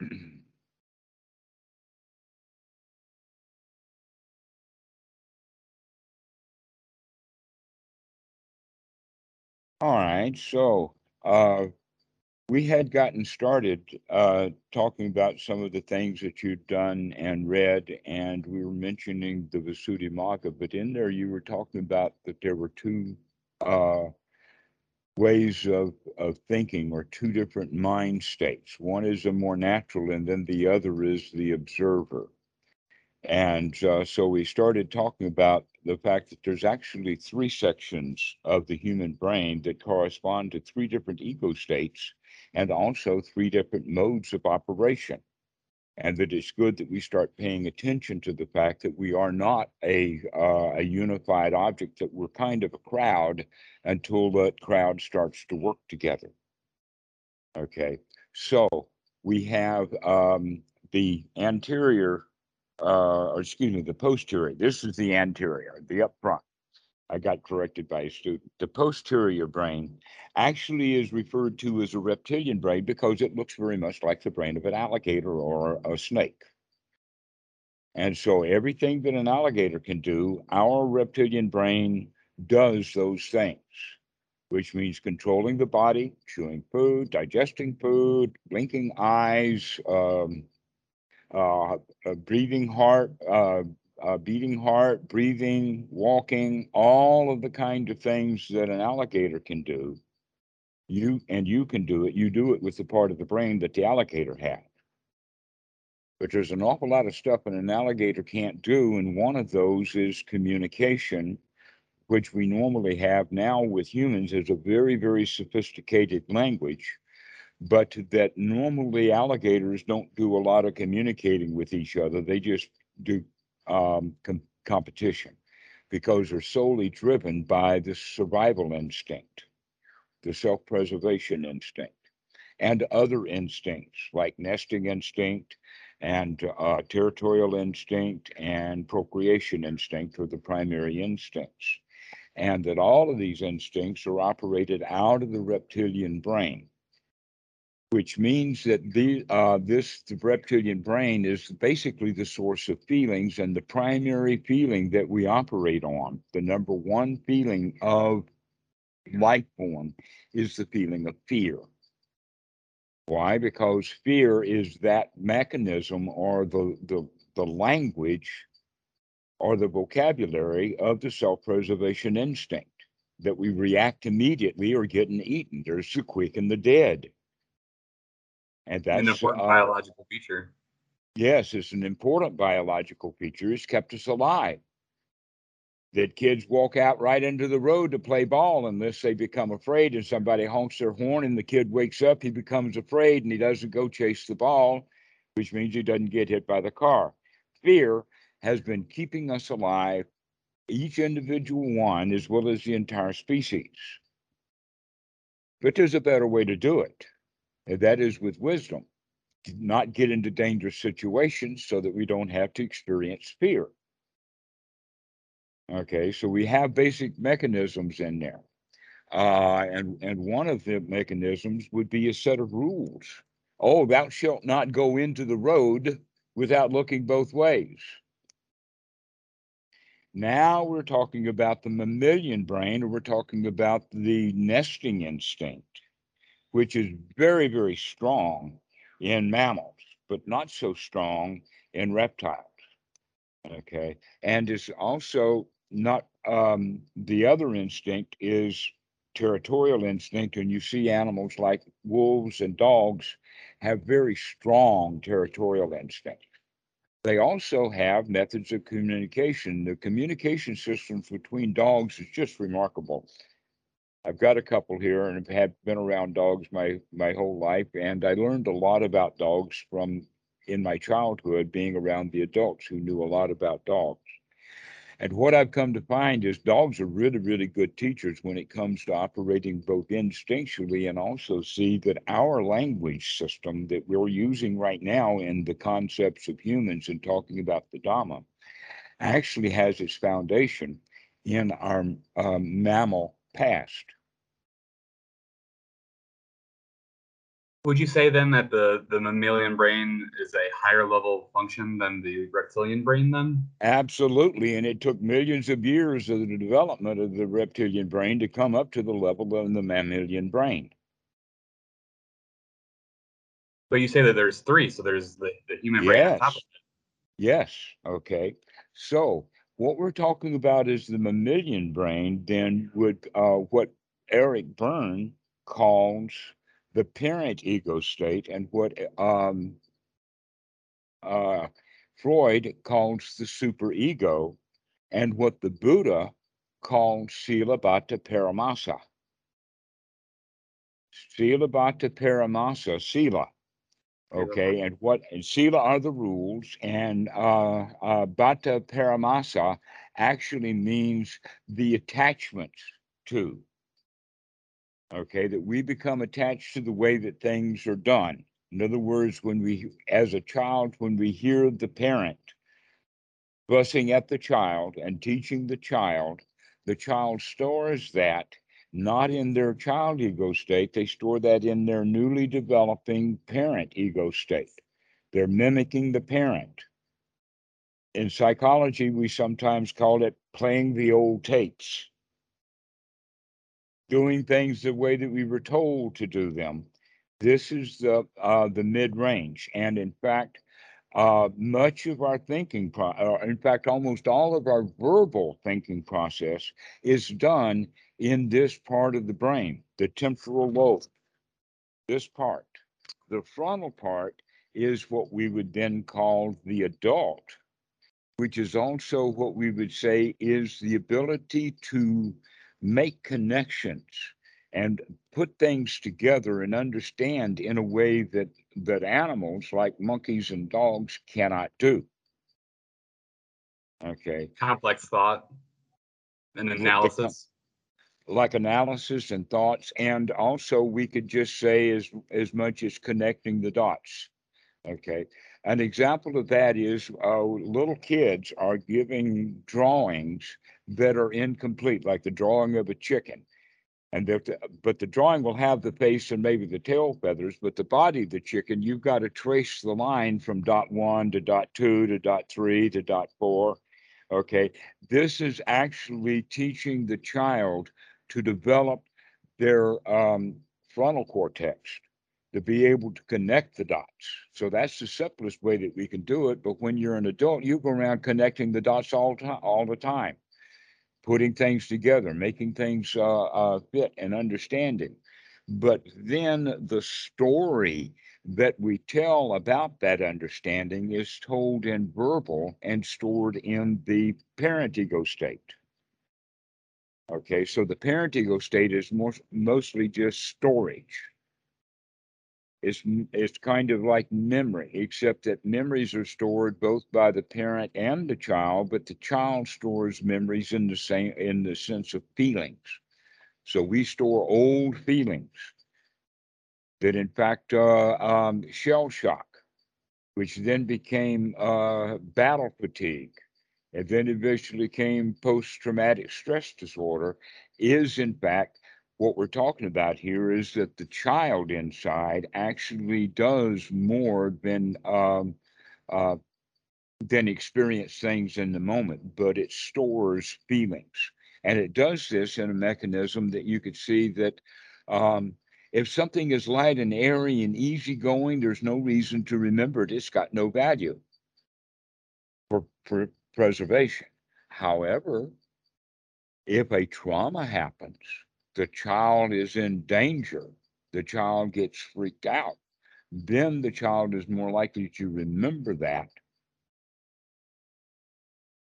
All right, so uh, we had gotten started uh, talking about some of the things that you'd done and read, and we were mentioning the Visuddhimagga, but in there you were talking about that there were two uh, ways of, of thinking or two different mind states. One is a more natural, and then the other is the observer. And uh, so we started talking about the fact that there's actually three sections of the human brain that correspond to three different ego states and also three different modes of operation. And that it's good that we start paying attention to the fact that we are not a, uh, a unified object, that we're kind of a crowd until that crowd starts to work together. Okay, so we have um, the anterior, uh, or excuse me, the posterior. This is the anterior, the up front. I got corrected by a student. The posterior brain actually is referred to as a reptilian brain because it looks very much like the brain of an alligator or a snake. And so everything that an alligator can do, our reptilian brain does those things, which means controlling the body, chewing food, digesting food, blinking eyes, um, uh, breathing heart, uh, uh, beating heart, breathing, walking, all of the kind of things that an alligator can do. You and you can do it. You do it with the part of the brain that the alligator had. But there's an awful lot of stuff that an alligator can't do, and one of those is communication, which we normally have now with humans as a very, very sophisticated language, but that normally alligators don't do a lot of communicating with each other. They just do um, com- competition because they're solely driven by the survival instinct, the self preservation instinct, and other instincts like nesting instinct and uh, territorial instinct and procreation instinct are the primary instincts. And that all of these instincts are operated out of the reptilian brain which means that the uh, this the reptilian brain is basically the source of feelings and the primary feeling that we operate on. The number one feeling of life form is the feeling of fear. Why? Because fear is that mechanism or the the, the language or the vocabulary of the self-preservation instinct that we react immediately or getting eaten. There's the quick and the dead and that's an important uh, biological feature. Yes, it's an important biological feature. It's kept us alive. That kids walk out right into the road to play ball unless they become afraid and somebody honks their horn and the kid wakes up, he becomes afraid and he doesn't go chase the ball, which means he doesn't get hit by the car. Fear has been keeping us alive, each individual one, as well as the entire species. But there's a better way to do it and that is with wisdom. Not get into dangerous situations so that we don't have to experience fear. Okay, so we have basic mechanisms in there. Uh, and, and one of the mechanisms would be a set of rules. Oh, thou shalt not go into the road without looking both ways. Now we're talking about the mammalian brain, or we're talking about the nesting instinct which is very, very strong in mammals, but not so strong in reptiles. Okay. And is also not um, the other instinct is territorial instinct. And you see animals like wolves and dogs have very strong territorial instinct. They also have methods of communication. The communication systems between dogs is just remarkable. I've got a couple here and have been around dogs my my whole life, and I learned a lot about dogs from in my childhood being around the adults who knew a lot about dogs. And what I've come to find is dogs are really, really good teachers when it comes to operating both instinctually and also see that our language system that we're using right now in the concepts of humans and talking about the Dhamma actually has its foundation in our um, mammal past. Would you say then that the the mammalian brain is a higher level function than the reptilian brain then? Absolutely. And it took millions of years of the development of the reptilian brain to come up to the level of the mammalian brain. But you say that there's three, so there's the, the human brain on top of it. Yes. Okay. So what we're talking about is the mammalian brain, then would uh, what Eric Berne calls the parent ego state, and what um, uh, Freud calls the superego, and what the Buddha called Sila Bhatta Paramasa. Sila Bhatta Paramasa, Sila. Okay, and what and Sila are the rules, and uh, uh, Bhatta Paramasa actually means the attachments to. Okay, that we become attached to the way that things are done. In other words, when we, as a child, when we hear the parent fussing at the child and teaching the child, the child stores that not in their child ego state, they store that in their newly developing parent ego state. They're mimicking the parent. In psychology, we sometimes call it playing the old tapes, doing things the way that we were told to do them. This is the uh, the mid range, and in fact, uh, much of our thinking, pro- uh, in fact, almost all of our verbal thinking process is done in this part of the brain, the temporal lobe. This part, the frontal part, is what we would then call the adult, which is also what we would say is the ability to make connections and put things together and understand in a way that that animals like monkeys and dogs cannot do. Okay, Complex thought and analysis. like analysis and thoughts, and also we could just say as as much as connecting the dots. Okay, an example of that is uh, little kids are giving drawings that are incomplete, like the drawing of a chicken. And they're but the drawing will have the face and maybe the tail feathers, but the body of the chicken, you've got to trace the line from dot one to dot two to dot three to dot four. Okay, this is actually teaching the child to develop their um, frontal cortex to be able to connect the dots. So that's the simplest way that we can do it. But when you're an adult, you go around connecting the dots all time, all the time putting things together, making things uh, uh, fit and understanding. But then the story that we tell about that understanding is told in verbal and stored in the parent ego state. Okay, so the parent ego state is more, mostly just storage. It's, it's kind of like memory, except that memories are stored both by the parent and the child, but the child stores memories in the same in the sense of feelings. So we store old feelings that, in fact, uh, um, shell shock, which then became uh, battle fatigue, and then eventually came post-traumatic stress disorder, is in fact what we're talking about here is that the child inside actually does more than um, uh, than experience things in the moment, but it stores feelings, and it does this in a mechanism that you could see that. Um, if something is light and airy and easygoing, there's no reason to remember it. It's got no value for, for preservation. However, if a trauma happens, the child is in danger, the child gets freaked out, then the child is more likely to remember that.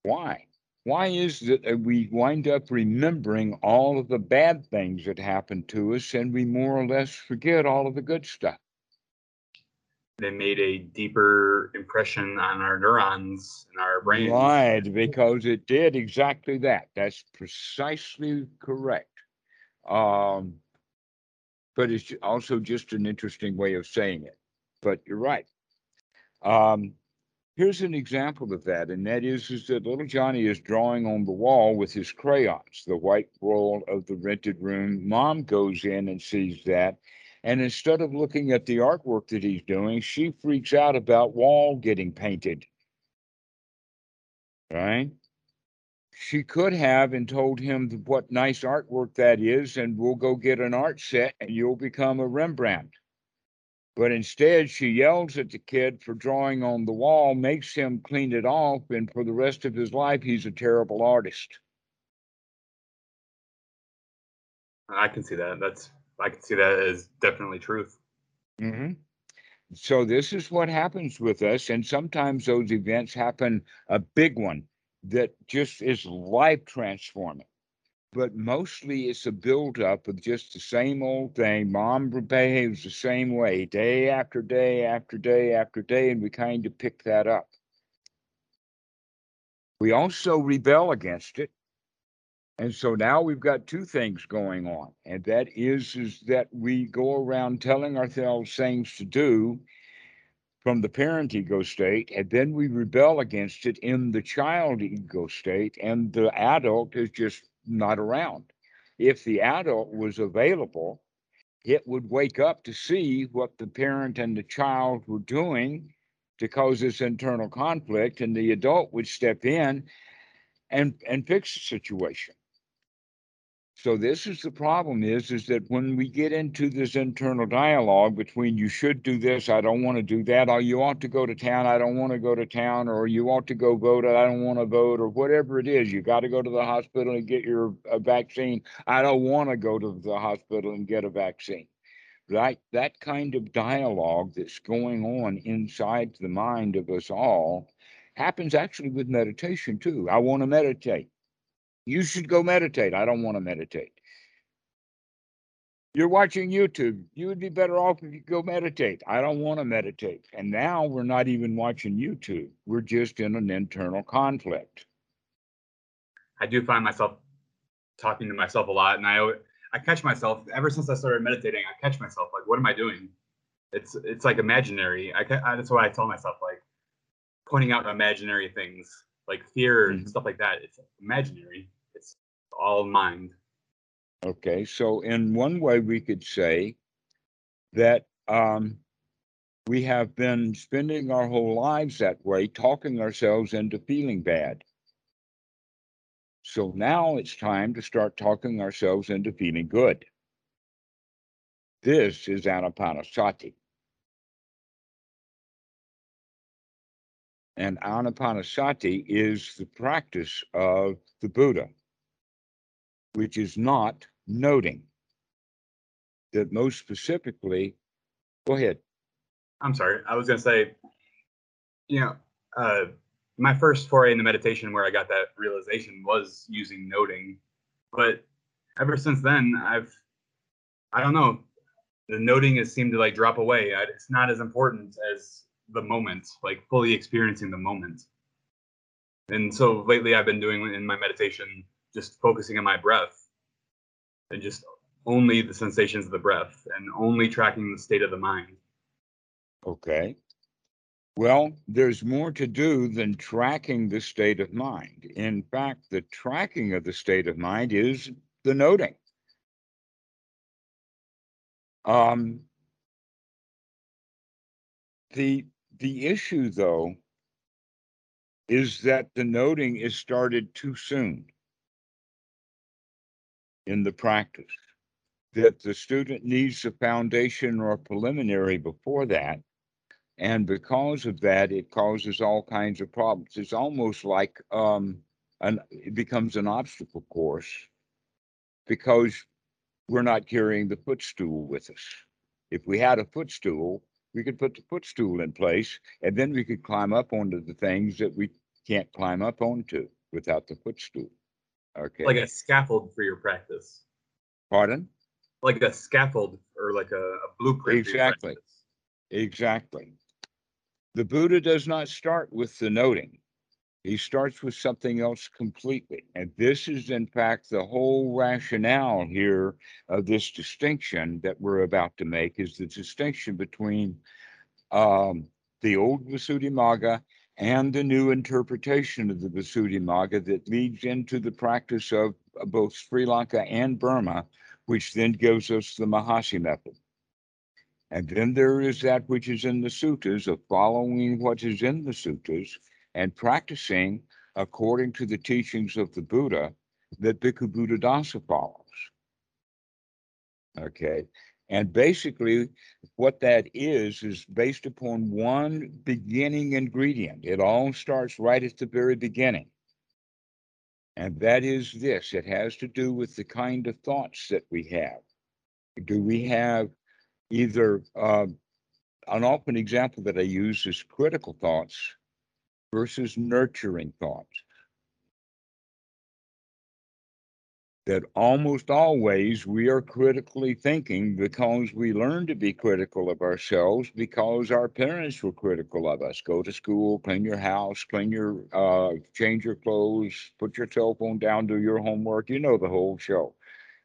Why? Why is it that we wind up remembering all of the bad things that happened to us and we more or less forget all of the good stuff? They made a deeper impression on our neurons and our brains. Right, because it did exactly that. That's precisely correct. Um, but it's also just an interesting way of saying it. But you're right. Um, here's an example of that, and that is, is that little Johnny is drawing on the wall with his crayons, the white wall of the rented room. Mom goes in and sees that, And instead of looking at the artwork that he's doing, she freaks out about wall getting painted. Right? She could have and told him what nice artwork that is, and we'll go get an art set and you'll become a Rembrandt. But instead, she yells at the kid for drawing on the wall, makes him clean it off, and for the rest of his life, he's a terrible artist. I can see that. That's I can see that as definitely truth. Mm-hmm. So this is what happens with us, and sometimes those events happen. A big one that just is life transforming, but mostly it's a buildup of just the same old thing. Mom behaves the same way day after day after day after day, and we kind of pick that up. We also rebel against it and so now we've got two things going on, and that is is that we go around telling ourselves things to do from the parent ego state, and then we rebel against it in the child ego state, and the adult is just not around. If the adult was available, it would wake up to see what the parent and the child were doing to cause this internal conflict, and the adult would step in and and fix the situation. So this is the problem is is that when we get into this internal dialogue between you should do this, I don't want to do that, or you ought to go to town, I don't want to go to town, or you ought to go vote, I don't want to vote, or whatever it is, you got to go to the hospital and get your vaccine. I don't want to go to the hospital and get a vaccine. Right? That kind of dialogue that's going on inside the mind of us all happens actually with meditation too. I want to meditate. You should go meditate. I don't want to meditate. You're watching YouTube. You would be better off if you go meditate. I don't want to meditate. And now we're not even watching YouTube. We're just in an internal conflict. I do find myself talking to myself a lot, and I I catch myself ever since I started meditating. I catch myself like, what am I doing? It's it's like imaginary. I, I that's why I tell myself like pointing out imaginary things like fear mm-hmm. and stuff like that. It's imaginary. It's all mind. Okay, so in one way, we could say that um, we have been spending our whole lives that way, talking ourselves into feeling bad. So now it's time to start talking ourselves into feeling good. This is anapanasati. And anapanasati is the practice of the Buddha, which is not noting. That most specifically, go ahead. I'm sorry. I was going to say, you know, uh, my first foray into meditation where I got that realization was using noting. But ever since then, I've, I don't know, the noting has seemed to like drop away. It's not as important as the moment, like fully experiencing the moment. And so lately I've been doing in my meditation just focusing on my breath and just only the sensations of the breath and only tracking the state of the mind. Okay. Well, there's more to do than tracking the state of mind. In fact, the tracking of the state of mind is the noting. Um, the the issue, though, is that the noting is started too soon in the practice. That the student needs a foundation or a preliminary before that. And because of that, it causes all kinds of problems. It's almost like um, an, it becomes an obstacle course because we're not carrying the footstool with us. If we had a footstool, we could put the footstool in place and then we could climb up onto the things that we can't climb up onto without the footstool. Okay. Like a scaffold for your practice. Pardon? Like a scaffold or like a, a blueprint. Exactly. Exactly. The Buddha does not start with the noting. He starts with something else completely. And this is, in fact, the whole rationale here of this distinction that we're about to make is the distinction between um, the old Visuddhimagga and the new interpretation of the Visuddhimagga that leads into the practice of both Sri Lanka and Burma, which then gives us the Mahasi method. And then there is that which is in the suttas of following what is in the suttas and practicing according to the teachings of the Buddha that Bhikkhu Buddhadasa follows. Okay. And basically, what that is, is based upon one beginning ingredient. It all starts right at the very beginning. And that is this it has to do with the kind of thoughts that we have. Do we have either uh, an often example that I use is critical thoughts versus nurturing thoughts? that almost always we are critically thinking because we learn to be critical of ourselves because our parents were critical of us. Go to school, clean your house, clean your, uh, change your clothes, put your cell phone down, do your homework. You know the whole show.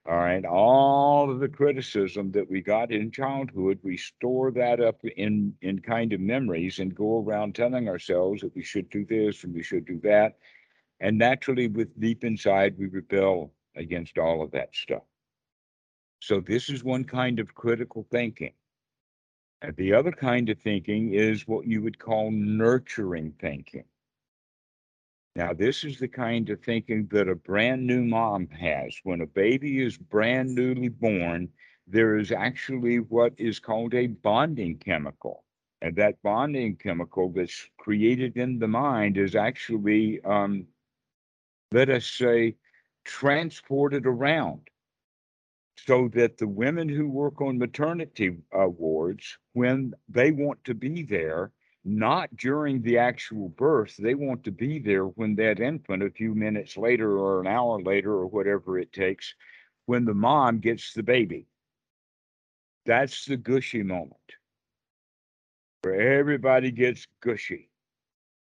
All right. All of the criticism that we got in childhood, we store that up in, in kind of memories and go around telling ourselves that we should do this and we should do that. And naturally, with deep inside, we rebel against all of that stuff. So this is one kind of critical thinking. And the other kind of thinking is what you would call nurturing thinking. Now, this is the kind of thinking that a brand new mom has. When a baby is brand newly born, there is actually what is called a bonding chemical. And that bonding chemical that's created in the mind is actually, um, let us say, transported around so that the women who work on maternity uh, wards, when they want to be there, not during the actual birth, they want to be there when that infant, a few minutes later or an hour later or whatever it takes, when the mom gets the baby. That's the gushy moment where everybody gets gushy.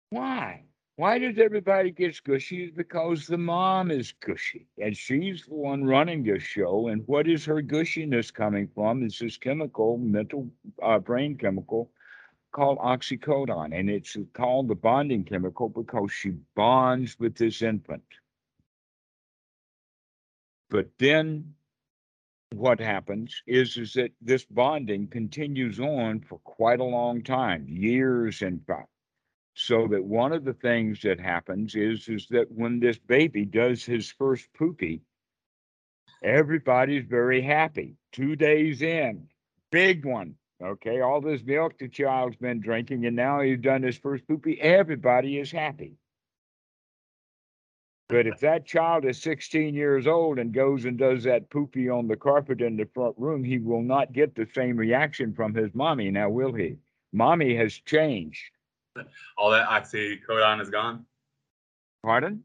Why? Why does everybody get gushy? Because the mom is gushy and she's the one running this show. And what is her gushiness coming from? Is this chemical, mental uh, brain chemical called oxycodone. And it's called the bonding chemical because she bonds with this infant. But then what happens is, is that this bonding continues on for quite a long time, years in fact so that one of the things that happens is is that when this baby does his first poopy everybody's very happy two days in big one okay all this milk the child's been drinking and now he's done his first poopy everybody is happy but if that child is 16 years old and goes and does that poopy on the carpet in the front room, he will not get the same reaction from his mommy, now will he? Mommy has changed all that oxycodone is gone. Pardon?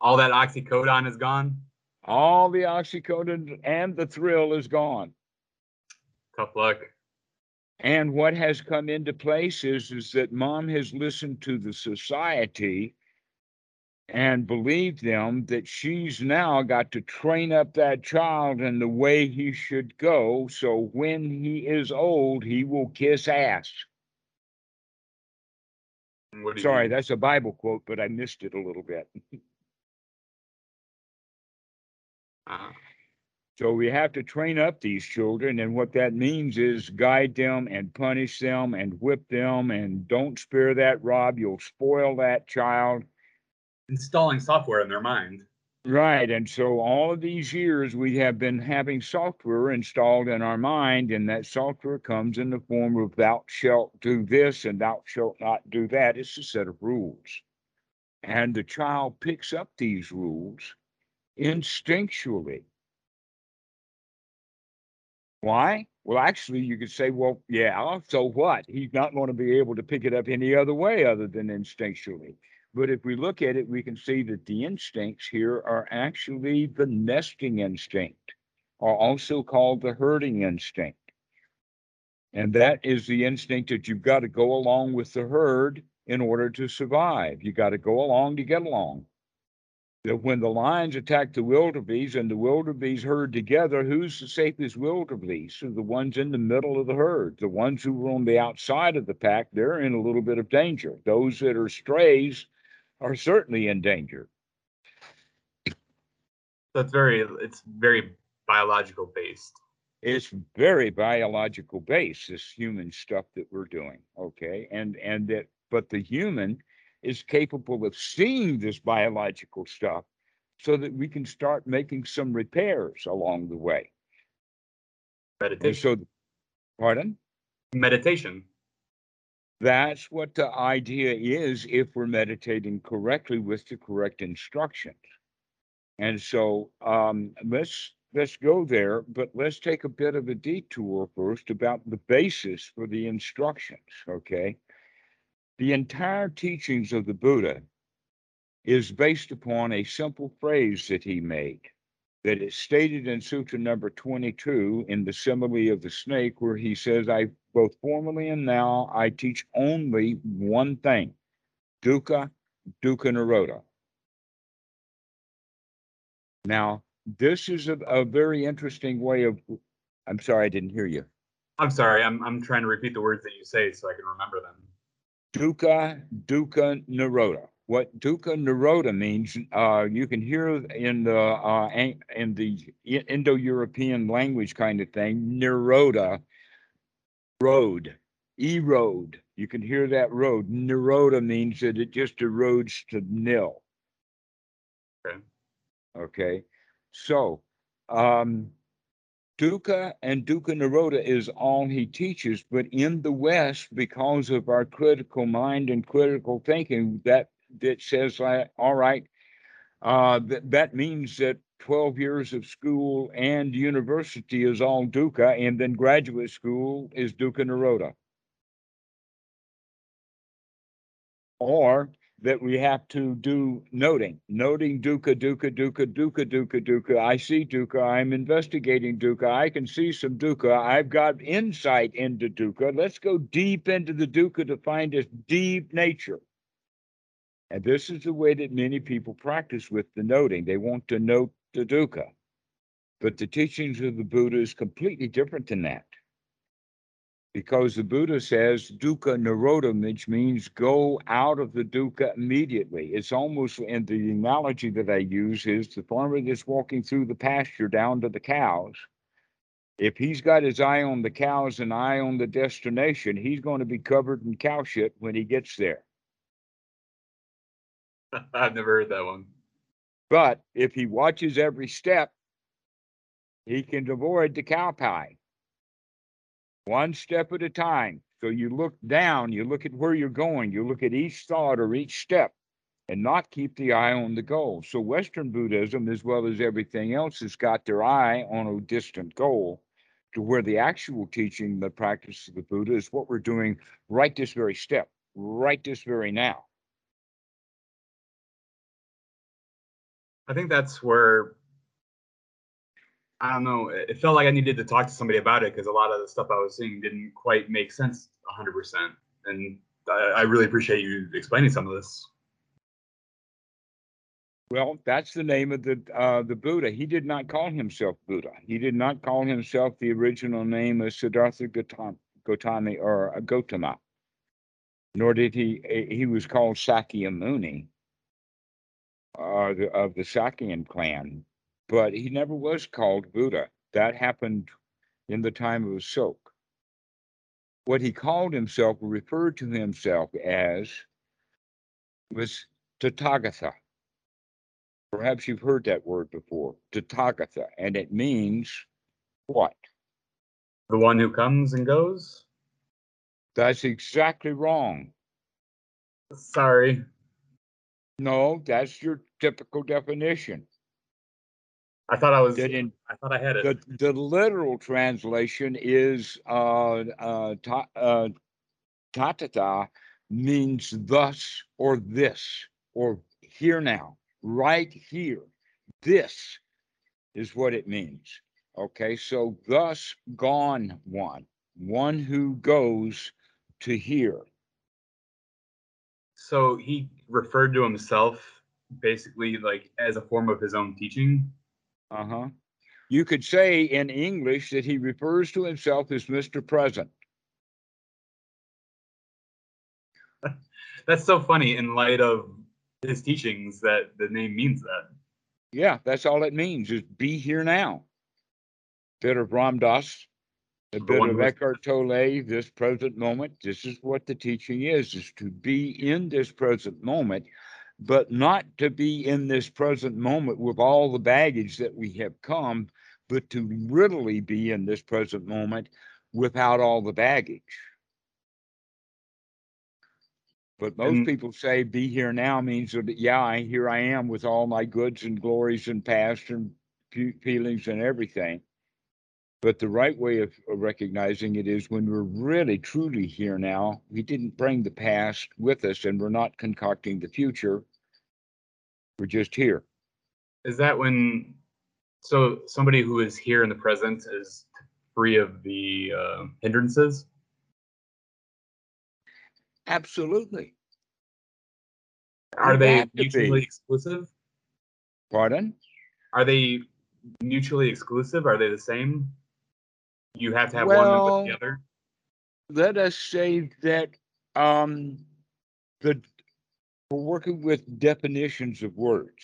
All that oxycodone is gone. All the oxycodone and the thrill is gone. Tough luck. And what has come into place is, is that mom has listened to the society and believed them that she's now got to train up that child in the way he should go. So when he is old, he will kiss ass. Sorry, mean? that's a Bible quote, but I missed it a little bit. uh-huh. So we have to train up these children, and what that means is guide them and punish them and whip them, and don't spare that Rob. You'll spoil that child. Installing software in their mind. Right. And so all of these years we have been having software installed in our mind, and that software comes in the form of thou shalt do this and thou shalt not do that. It's a set of rules. And the child picks up these rules instinctually. Why? Well, actually, you could say, well, yeah, so what? He's not going to be able to pick it up any other way other than instinctually. But if we look at it, we can see that the instincts here are actually the nesting instinct, or also called the herding instinct. And that is the instinct that you've got to go along with the herd in order to survive. You got to go along to get along. That when the lions attack the wildebeest and the wildebeest herd together, who's the safest wildebeest? So the ones in the middle of the herd. The ones who are on the outside of the pack, they're in a little bit of danger. Those that are strays are certainly in danger. That's very it's very biological based. it's very biological based, this human stuff that we're doing. Okay. And and that but the human is capable of seeing this biological stuff so that we can start making some repairs along the way. And Meditation. so pardon? Meditation. That's what the idea is if we're meditating correctly with the correct instructions. And so um, let's let's go there, but let's take a bit of a detour first about the basis for the instructions. Okay, the entire teachings of the Buddha is based upon a simple phrase that he made that is stated in Sutra number 22 in the simile of the snake, where he says, I both formerly and now I teach only one thing dukkha, dukkha nirodha. Now, this is a, a very interesting way of, I'm sorry, I didn't hear you. I'm sorry. I'm I'm trying to repeat the words that you say so I can remember them. Dukkha, dukkha nirodha. What dukkha nirodha means, uh, you can hear in the uh, in the Indo-European language kind of thing, nirodha, road, erode. You can hear that road. Nirodha means that it just erodes to nil. Okay. Okay. So, um, Dukkha and Dukkha Nirodha is all he teaches, but in the West, because of our critical mind and critical thinking, that that says, all right, uh, that that means that 12 years of school and university is all Dukkha, and then graduate school is Dukkha Nirodha. Or that we have to do noting, noting dukkha, dukkha, dukkha, dukkha, dukkha, dukkha. I see dukkha. I'm investigating dukkha. I can see some dukkha. I've got insight into dukkha. Let's go deep into the dukkha to find its deep nature. And this is the way that many people practice with the noting. They want to note the dukkha. But the teachings of the Buddha is completely different than that because the Buddha says dukkha nirodha, which means go out of the dukkha immediately. It's almost, and the analogy that I use is the farmer that's walking through the pasture down to the cows. If he's got his eye on the cows and eye on the destination, he's going to be covered in cow shit when he gets there. I've never heard that one. But if he watches every step, he can avoid the cow pie. One step at a time. So you look down, you look at where you're going, you look at each thought or each step and not keep the eye on the goal. So Western Buddhism, as well as everything else, has got their eye on a distant goal to where the actual teaching, the practice of the Buddha is what we're doing right this very step, right this very now. I think that's where I don't know. It felt like I needed to talk to somebody about it because a lot of the stuff I was seeing didn't quite make sense 100%. And I, I really appreciate you explaining some of this. Well, that's the name of the uh, the Buddha. He did not call himself Buddha. He did not call himself the original name of Siddhartha Gautam- Gautami or uh, Gautama. Nor did he. He was called Sakyamuni uh, of the Sakyan clan, but he never was called Buddha. That happened in the time of Ashoka. What he called himself, referred to himself as, was Tathagata. Perhaps you've heard that word before, Tathagata, and it means what? The one who comes and goes? That's exactly wrong. Sorry. No, that's your typical definition. I thought I was, in I thought I had it. the, the literal translation is uh, uh, ta, uh, tatata means thus or this or here now, right here. This is what it means. Okay, so thus gone one, one who goes to here. So he referred to himself basically like as a form of his own teaching. Uh huh. You could say in English that he refers to himself as Mr. Present. That's so funny in light of his teachings that the name means that. Yeah, that's all it means is be here now. bit of Ram Dass, a bit of Eckhart Tolle, this present moment. This is what the teaching is, is to be in this present moment, but not to be in this present moment with all the baggage that we have come, but to literally be in this present moment without all the baggage. But most people say be here now means that, yeah, I, here I am with all my goods and glories and past and feelings and everything. But the right way of of recognizing it is when we're really truly here now, we didn't bring the past with us and we're not concocting the future. We're just here. Is that when? So somebody who is here in the present is free of the uh, hindrances. Absolutely. Are they mutually exclusive? Pardon? Are they mutually exclusive? Are they the same? You have to have one Well, with the other. let us say that um the we're working with definitions of words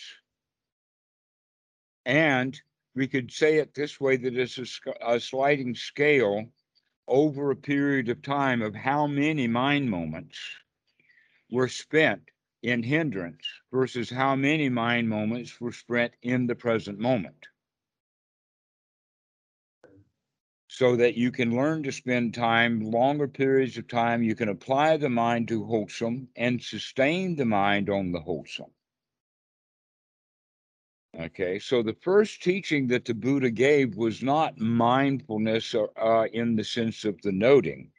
and we could say it this way that it's a, a sliding scale over a period of time of how many mind moments were spent in hindrance versus how many mind moments were spent in the present moment so that you can learn to spend time, longer periods of time. You can apply the mind to wholesome and sustain the mind on the wholesome. Okay, so the first teaching that the Buddha gave was not mindfulness or, uh, in the sense of the noting,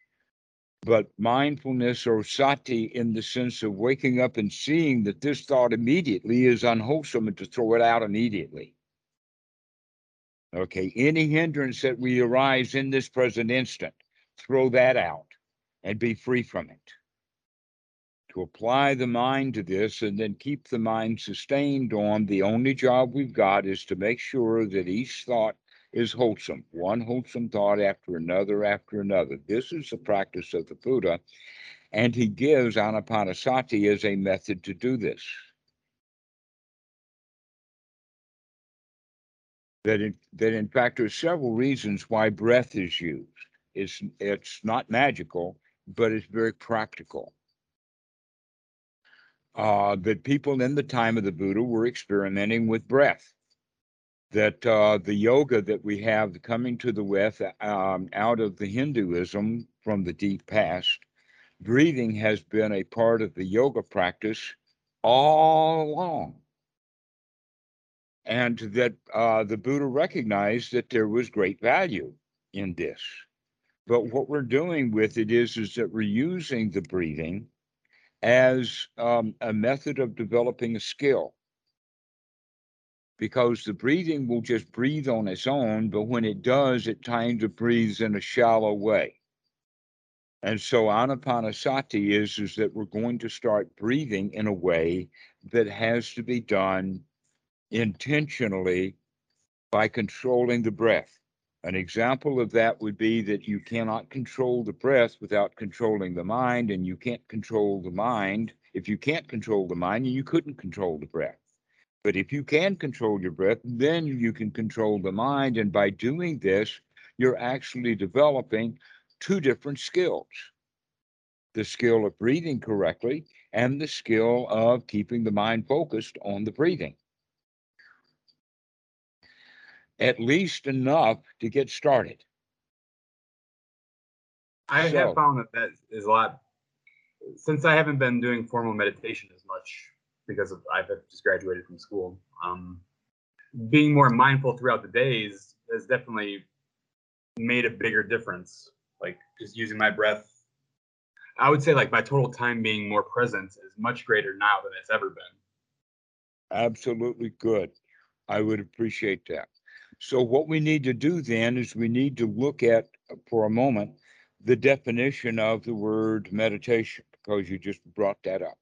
but mindfulness or sati in the sense of waking up and seeing that this thought immediately is unwholesome and to throw it out immediately. Okay, any hindrance that we arise in this present instant, throw that out and be free from it. To apply the mind to this and then keep the mind sustained on the only job we've got is to make sure that each thought is wholesome, one wholesome thought after another after another. This is the practice of the Buddha, and he gives anapanasati as a method to do this. That in, that in fact there's several reasons why breath is used. It's it's not magical, but it's very practical. Uh, that people in the time of the Buddha were experimenting with breath. That uh, the yoga that we have coming to the West um, out of the Hinduism from the deep past, breathing has been a part of the yoga practice all along and that uh, the Buddha recognized that there was great value in this. But what we're doing with it is, is that we're using the breathing as um, a method of developing a skill. Because the breathing will just breathe on its own, but when it does, it kind of breathes in a shallow way. And so anapanasati is, is that we're going to start breathing in a way that has to be done intentionally by controlling the breath. An example of that would be that you cannot control the breath without controlling the mind, and you can't control the mind. If you can't control the mind, you couldn't control the breath. But if you can control your breath, then you can control the mind. And by doing this, you're actually developing two different skills the skill of breathing correctly and the skill of keeping the mind focused on the breathing at least enough to get started. I So- have found that that is a lot. Since I haven't been doing formal meditation as much because of, I've just graduated from school, um, being more mindful throughout the days has definitely made a bigger difference. Like just using my breath. I would say like my total time being more present is much greater now than it's ever been. Absolutely good. I would appreciate that. So, what we need to do then is we need to look at, uh, for a moment, the definition of the word meditation, because you just brought that up.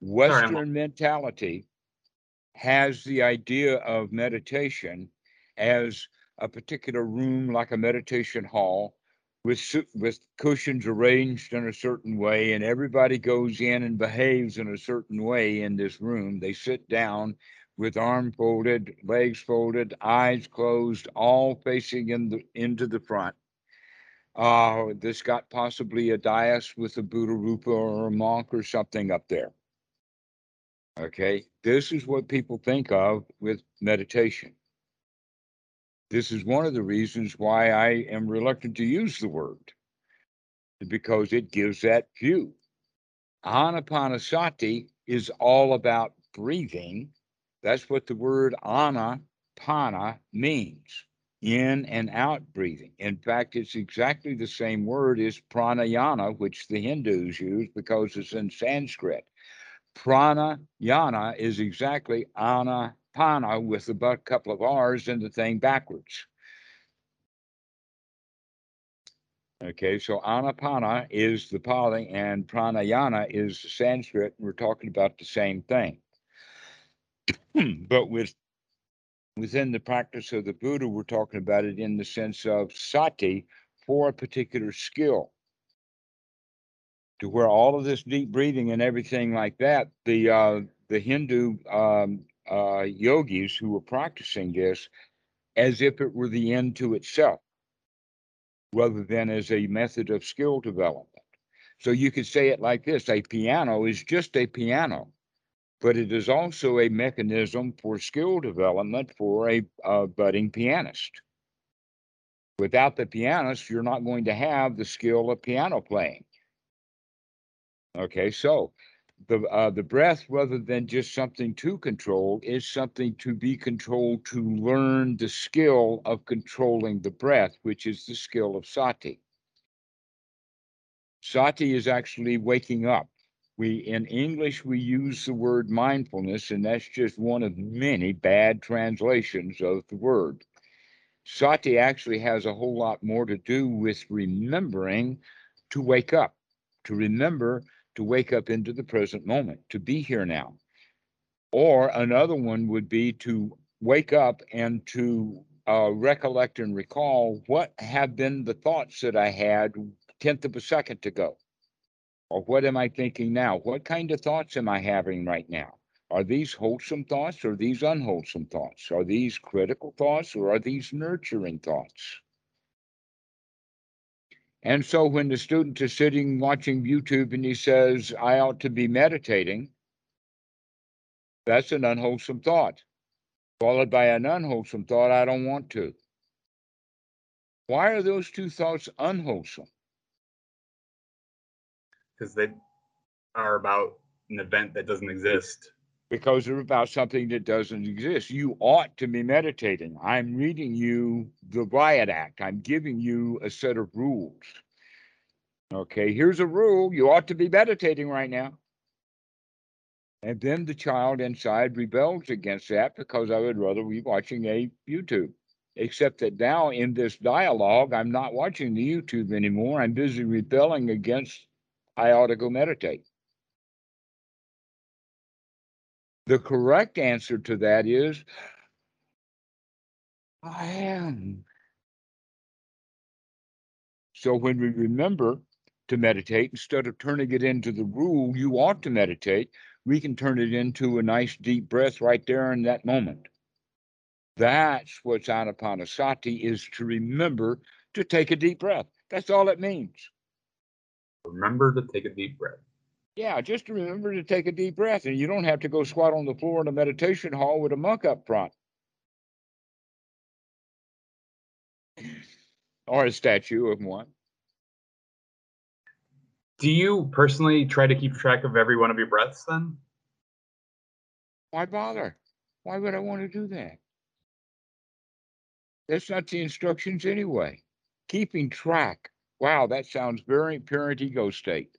Western mentality has the idea of meditation as a particular room, like a meditation hall, with with cushions arranged in a certain way, and everybody goes in and behaves in a certain way in this room. They sit down with arm folded, legs folded, eyes closed, all facing in the into the front. Uh, this got possibly a dais with a Buddha Rupa or a monk or something up there. Okay, this is what people think of with meditation. This is one of the reasons why I am reluctant to use the word, because it gives that view. Anapanasati is all about breathing. That's what the word anapana means in and out breathing. In fact, it's exactly the same word as pranayana, which the Hindus use because it's in Sanskrit. Pranayana is exactly anapana with a couple of R's in the thing backwards. Okay, so anapana is the Pali and pranayana is the Sanskrit. And we're talking about the same thing. But with within the practice of the Buddha, we're talking about it in the sense of sati for a particular skill. To where all of this deep breathing and everything like that, the uh, the Hindu um, uh, yogis who were practicing this as if it were the end to itself, rather than as a method of skill development. So you could say it like this a piano is just a piano but it is also a mechanism for skill development for a, a budding pianist. Without the pianist, you're not going to have the skill of piano playing. Okay, so the uh, the breath, rather than just something to control, is something to be controlled to learn the skill of controlling the breath, which is the skill of sati. Sati is actually waking up we in english we use the word mindfulness and that's just one of many bad translations of the word. Sati actually has a whole lot more to do with remembering to wake up to remember to wake up into the present moment to be here now. Or another one would be to wake up and to uh, recollect and recall what have been the thoughts that i had tenth of a second ago or what am I thinking now? What kind of thoughts am I having right now? Are these wholesome thoughts or these unwholesome thoughts? Are these critical thoughts or are these nurturing thoughts? And so when the student is sitting watching YouTube and he says, I ought to be meditating, that's an unwholesome thought, followed by an unwholesome thought, I don't want to. Why are those two thoughts unwholesome? Because they are about an event that doesn't exist. Because they're about something that doesn't exist. You ought to be meditating. I'm reading you the Riot Act. I'm giving you a set of rules. Okay, here's a rule. You ought to be meditating right now. And then the child inside rebels against that because I would rather be watching a YouTube. Except that now in this dialogue, I'm not watching the YouTube anymore. I'm busy rebelling against I ought to go meditate. The correct answer to that is I am. So when we remember to meditate, instead of turning it into the rule, you ought to meditate, we can turn it into a nice deep breath right there in that moment. That's what anapanasati is to remember to take a deep breath. That's all it means. Remember to take a deep breath. Yeah, just remember to take a deep breath, and you don't have to go squat on the floor in a meditation hall with a monk up front. Or a statue of one. Do you personally try to keep track of every one of your breaths then? Why bother? Why would I want to do that? That's not the instructions anyway. Keeping track Wow, that sounds very parent ego state.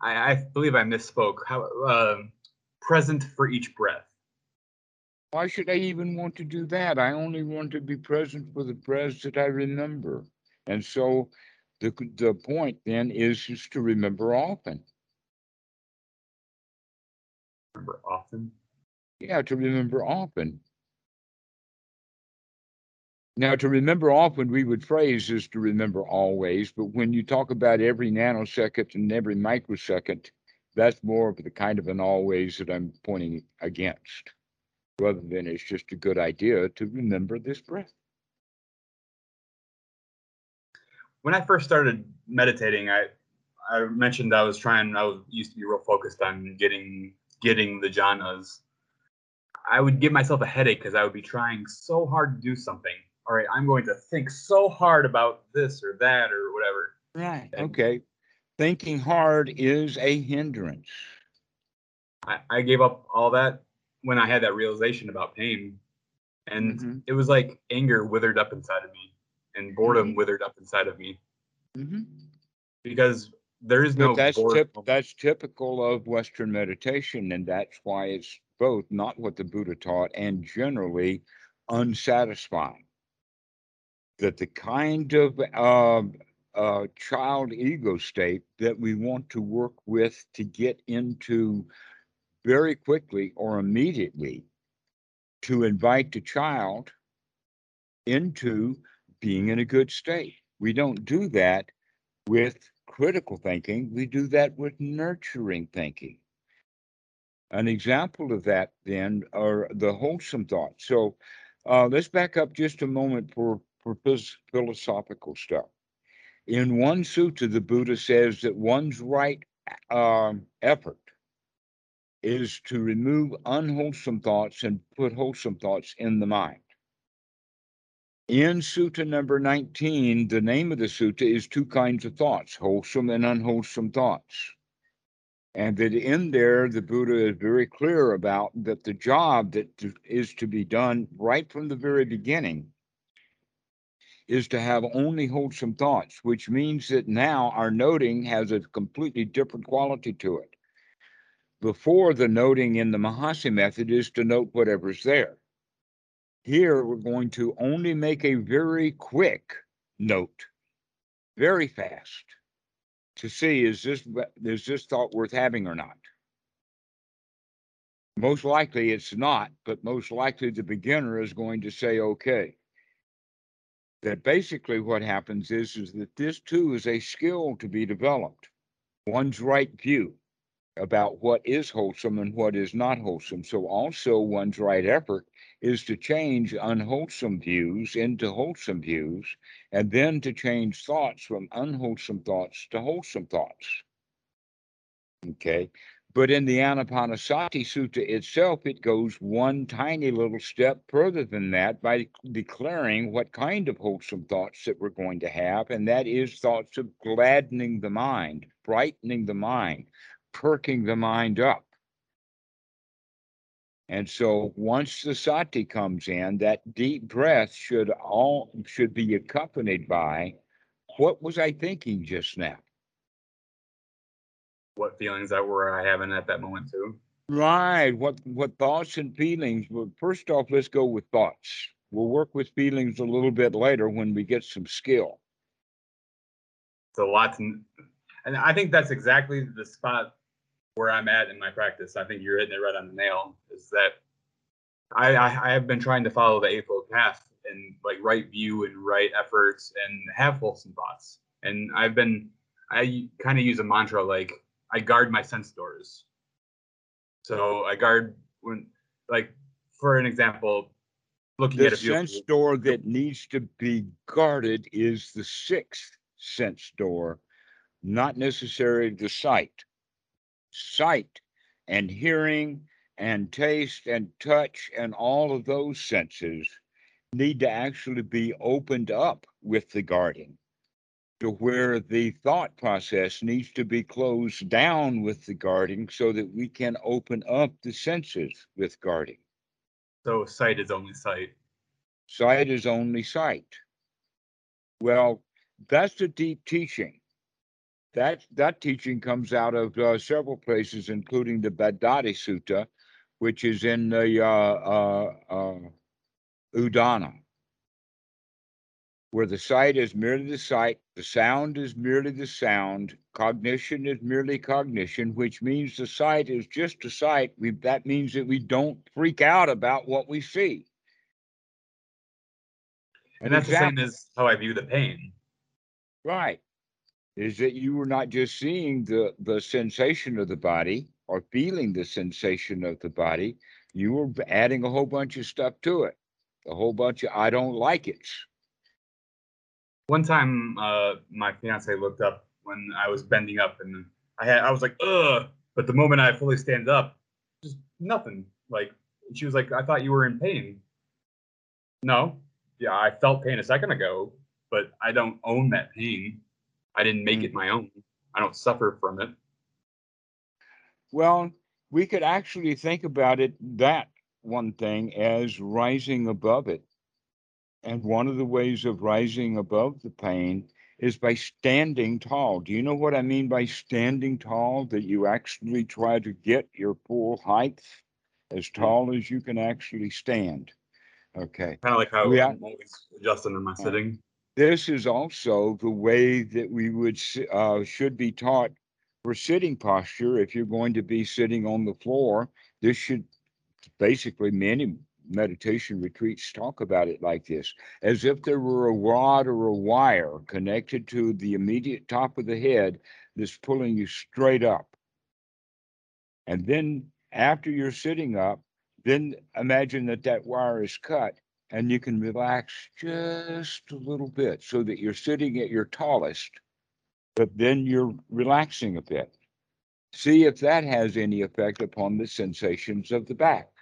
I, I believe I misspoke. How uh, present for each breath. Why should I even want to do that? I only want to be present for the breaths that I remember. And so the, the point then is just to remember often. Remember often? Yeah, to remember often. Now, to remember often, we would phrase is to remember always, but when you talk about every nanosecond and every microsecond, that's more of the kind of an always that I'm pointing against, rather than it's just a good idea to remember this breath. When I first started meditating, I I mentioned I was trying. I was used to be real focused on getting getting the jhanas. I would give myself a headache because I would be trying so hard to do something. All right, I'm going to think so hard about this or that or whatever. Right. Okay. Thinking hard is a hindrance. I, I gave up all that when I had that realization about pain. And Mhm. it was like anger withered up inside of me and boredom Mhm. withered up inside of me Mm-hmm. because there is But no that's boredom. tip, that's typical of Western meditation, and that's why it's both not what the Buddha taught and generally unsatisfying. That the kind of uh, uh, child ego state that we want to work with to get into very quickly or immediately to invite the child into being in a good state. We don't do that with critical thinking, we do that with nurturing thinking. An example of that then are the wholesome thoughts. So uh, let's back up just a moment for, philosophical stuff. In one sutta, the Buddha says that one's right um, effort is to remove unwholesome thoughts and put wholesome thoughts in the mind. In Sutta number 19, the name of the sutta is two kinds of thoughts, wholesome and unwholesome thoughts. And that in there, the Buddha is very clear about that the job that is to be done right from the very beginning is to have only wholesome thoughts, which means that now our noting has a completely different quality to it. Before the noting in the Mahasi method is to note whatever's there. Here, we're going to only make a very quick note, very fast, to see is this is this thought worth having or not. Most likely it's not, but most likely the beginner is going to say okay. That basically what happens is is that this too is a skill to be developed. One's right view about what is wholesome and what is not wholesome. So also one's right effort is to change unwholesome views into wholesome views, and then to change thoughts from unwholesome thoughts to wholesome thoughts. Okay. But in the Anapanasati Sutta itself, it goes one tiny little step further than that by declaring what kind of wholesome thoughts that we're going to have, and that is thoughts of gladdening the mind, brightening the mind, perking the mind up. And so once the sati comes in, that deep breath should all should be accompanied by what was I thinking just now? What feelings that were I having at that moment too. Right. What what thoughts and feelings? Well, first off, let's go with thoughts. We'll work with feelings a little bit later when we get some skill. It's a lot to, and I think that's exactly the spot where I'm at in my practice. I think you're hitting it right on the nail. Is that I I, I have been trying to follow the eightfold path and like right view and right efforts and have wholesome thoughts. And I've been I kind of use a mantra like I guard my sense doors. So I guard when like for an example, looking The at a sense door that needs to be guarded is the sixth sense door, not necessarily the sight. Sight and hearing and taste and touch and all of those senses need to actually be opened up with the guarding to where the thought process needs to be closed down with the guarding so that we can open up the senses with guarding. so sight is only sight. Sight is only sight. Well, that's a deep teaching. That that teaching comes out of uh, several places, including the Bahiya Sutta, which is in the uh, uh, uh, Udana, where the sight is merely the sight, the sound is merely the sound, cognition is merely cognition, which means the sight is just a sight. We, that means that we don't freak out about what we see. And An that's the same as how I view the pain. Right. is that you were not just seeing the the sensation of the body or feeling the sensation of the body, you were adding a whole bunch of stuff to it, a whole bunch of I don't like it. One time, uh, my fiance looked up when I was bending up, and I had I was like, ugh. But the moment I fully stand up, just nothing. Like she was like, I thought you were in pain. No, yeah, I felt pain a second ago, but I don't own that pain. I didn't make it Mm-hmm. my own. I don't suffer from it. Well, we could actually think about it that one thing as rising above it. And one of the ways of rising above the pain is by standing tall. Do you know what I mean by standing tall? That you actually try to get your full height as tall as you can actually stand. Okay. Kind of like how Yeah. I'm always adjusting in my sitting. This is also the way that we would uh, should be taught for sitting posture. If you're going to be sitting on the floor, this should basically many meditation retreats talk about it like this, as if there were a rod or a wire connected to the immediate top of the head that's pulling you straight up. And then after you're sitting up, then imagine that that wire is cut and you can relax just a little bit so that you're sitting at your tallest, but then you're relaxing a bit. See if that has any effect upon the sensations of the back.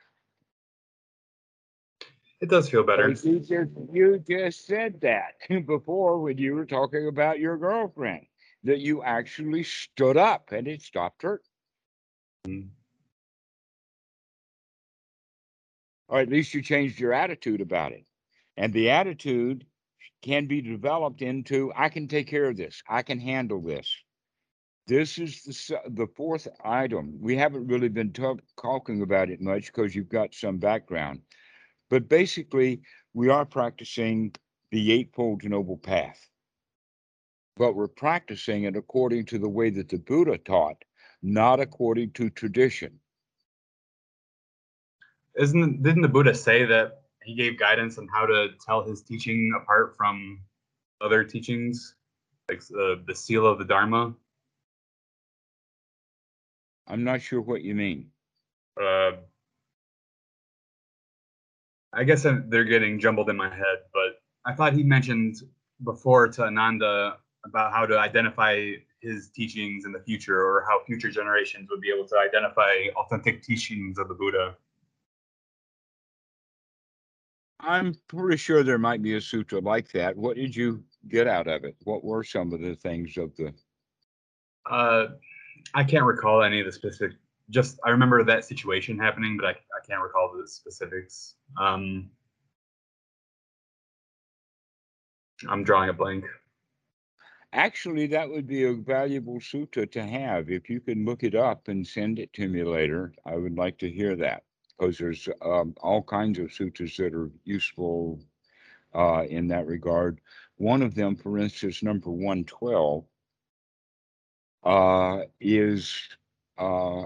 It does feel better. You just, you just said that before when you were talking about your girlfriend, that you actually stood up and it stopped her. Mm. or at least you changed your attitude about it. And the attitude can be developed into I can take care of this, I can handle this. This is the the fourth item. We haven't really been talk, talking about it much because you've got some background, but basically we are practicing the Eightfold Noble Path. But we're practicing it according to the way that the Buddha taught, not according to tradition. Isn't didn't the Buddha say that he gave guidance on how to tell his teaching apart from other teachings, like the the seal of the Dharma? I'm not sure what you mean. Uh, I guess I'm- they're getting jumbled in my head, but I thought he mentioned before to Ananda about how to identify his teachings in the future, or how future generations would be able to identify authentic teachings of the Buddha. I'm pretty sure there might be a sutra like that. What did you get out of it? What were some of the things of the Uh, I can't recall any of the specific. Just I remember that situation happening, but I, I can't recall the specifics. Um, I'm drawing a blank. Actually, that would be a valuable sutta to have. If you can look it up and send it to me later, I would like to hear that because there's um, all kinds of sutras that are useful uh, in that regard. One of them, for instance, number 112, uh, is uh,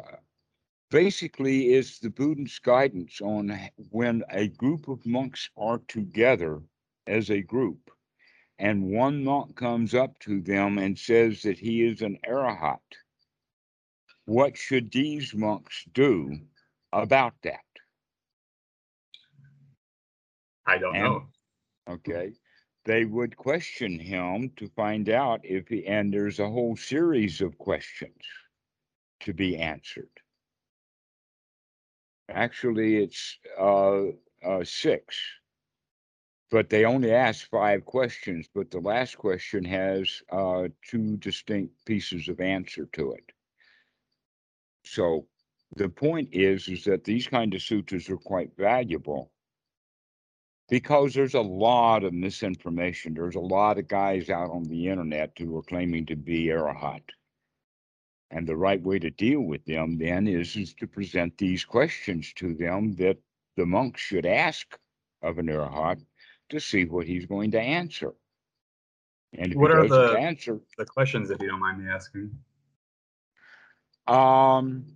basically is the Buddha's guidance on when a group of monks are together as a group and one monk comes up to them and says that he is an arahat. What should these monks do about that? I don't And- know. Okay. They would question him to find out if he, and there's a whole series of questions to be answered. Actually, it's uh, uh, six, but they only ask five questions. But the last question has uh, two distinct pieces of answer to it. So the point is, is that these kind of sutras are quite valuable because there's a lot of misinformation. There's a lot of guys out on the internet who are claiming to be arahat. And the right way to deal with them then is, is to present these questions to them that the monks should ask of an arahat to see what he's going to answer. And What are the- answer, The questions, if you don't mind me asking. Um,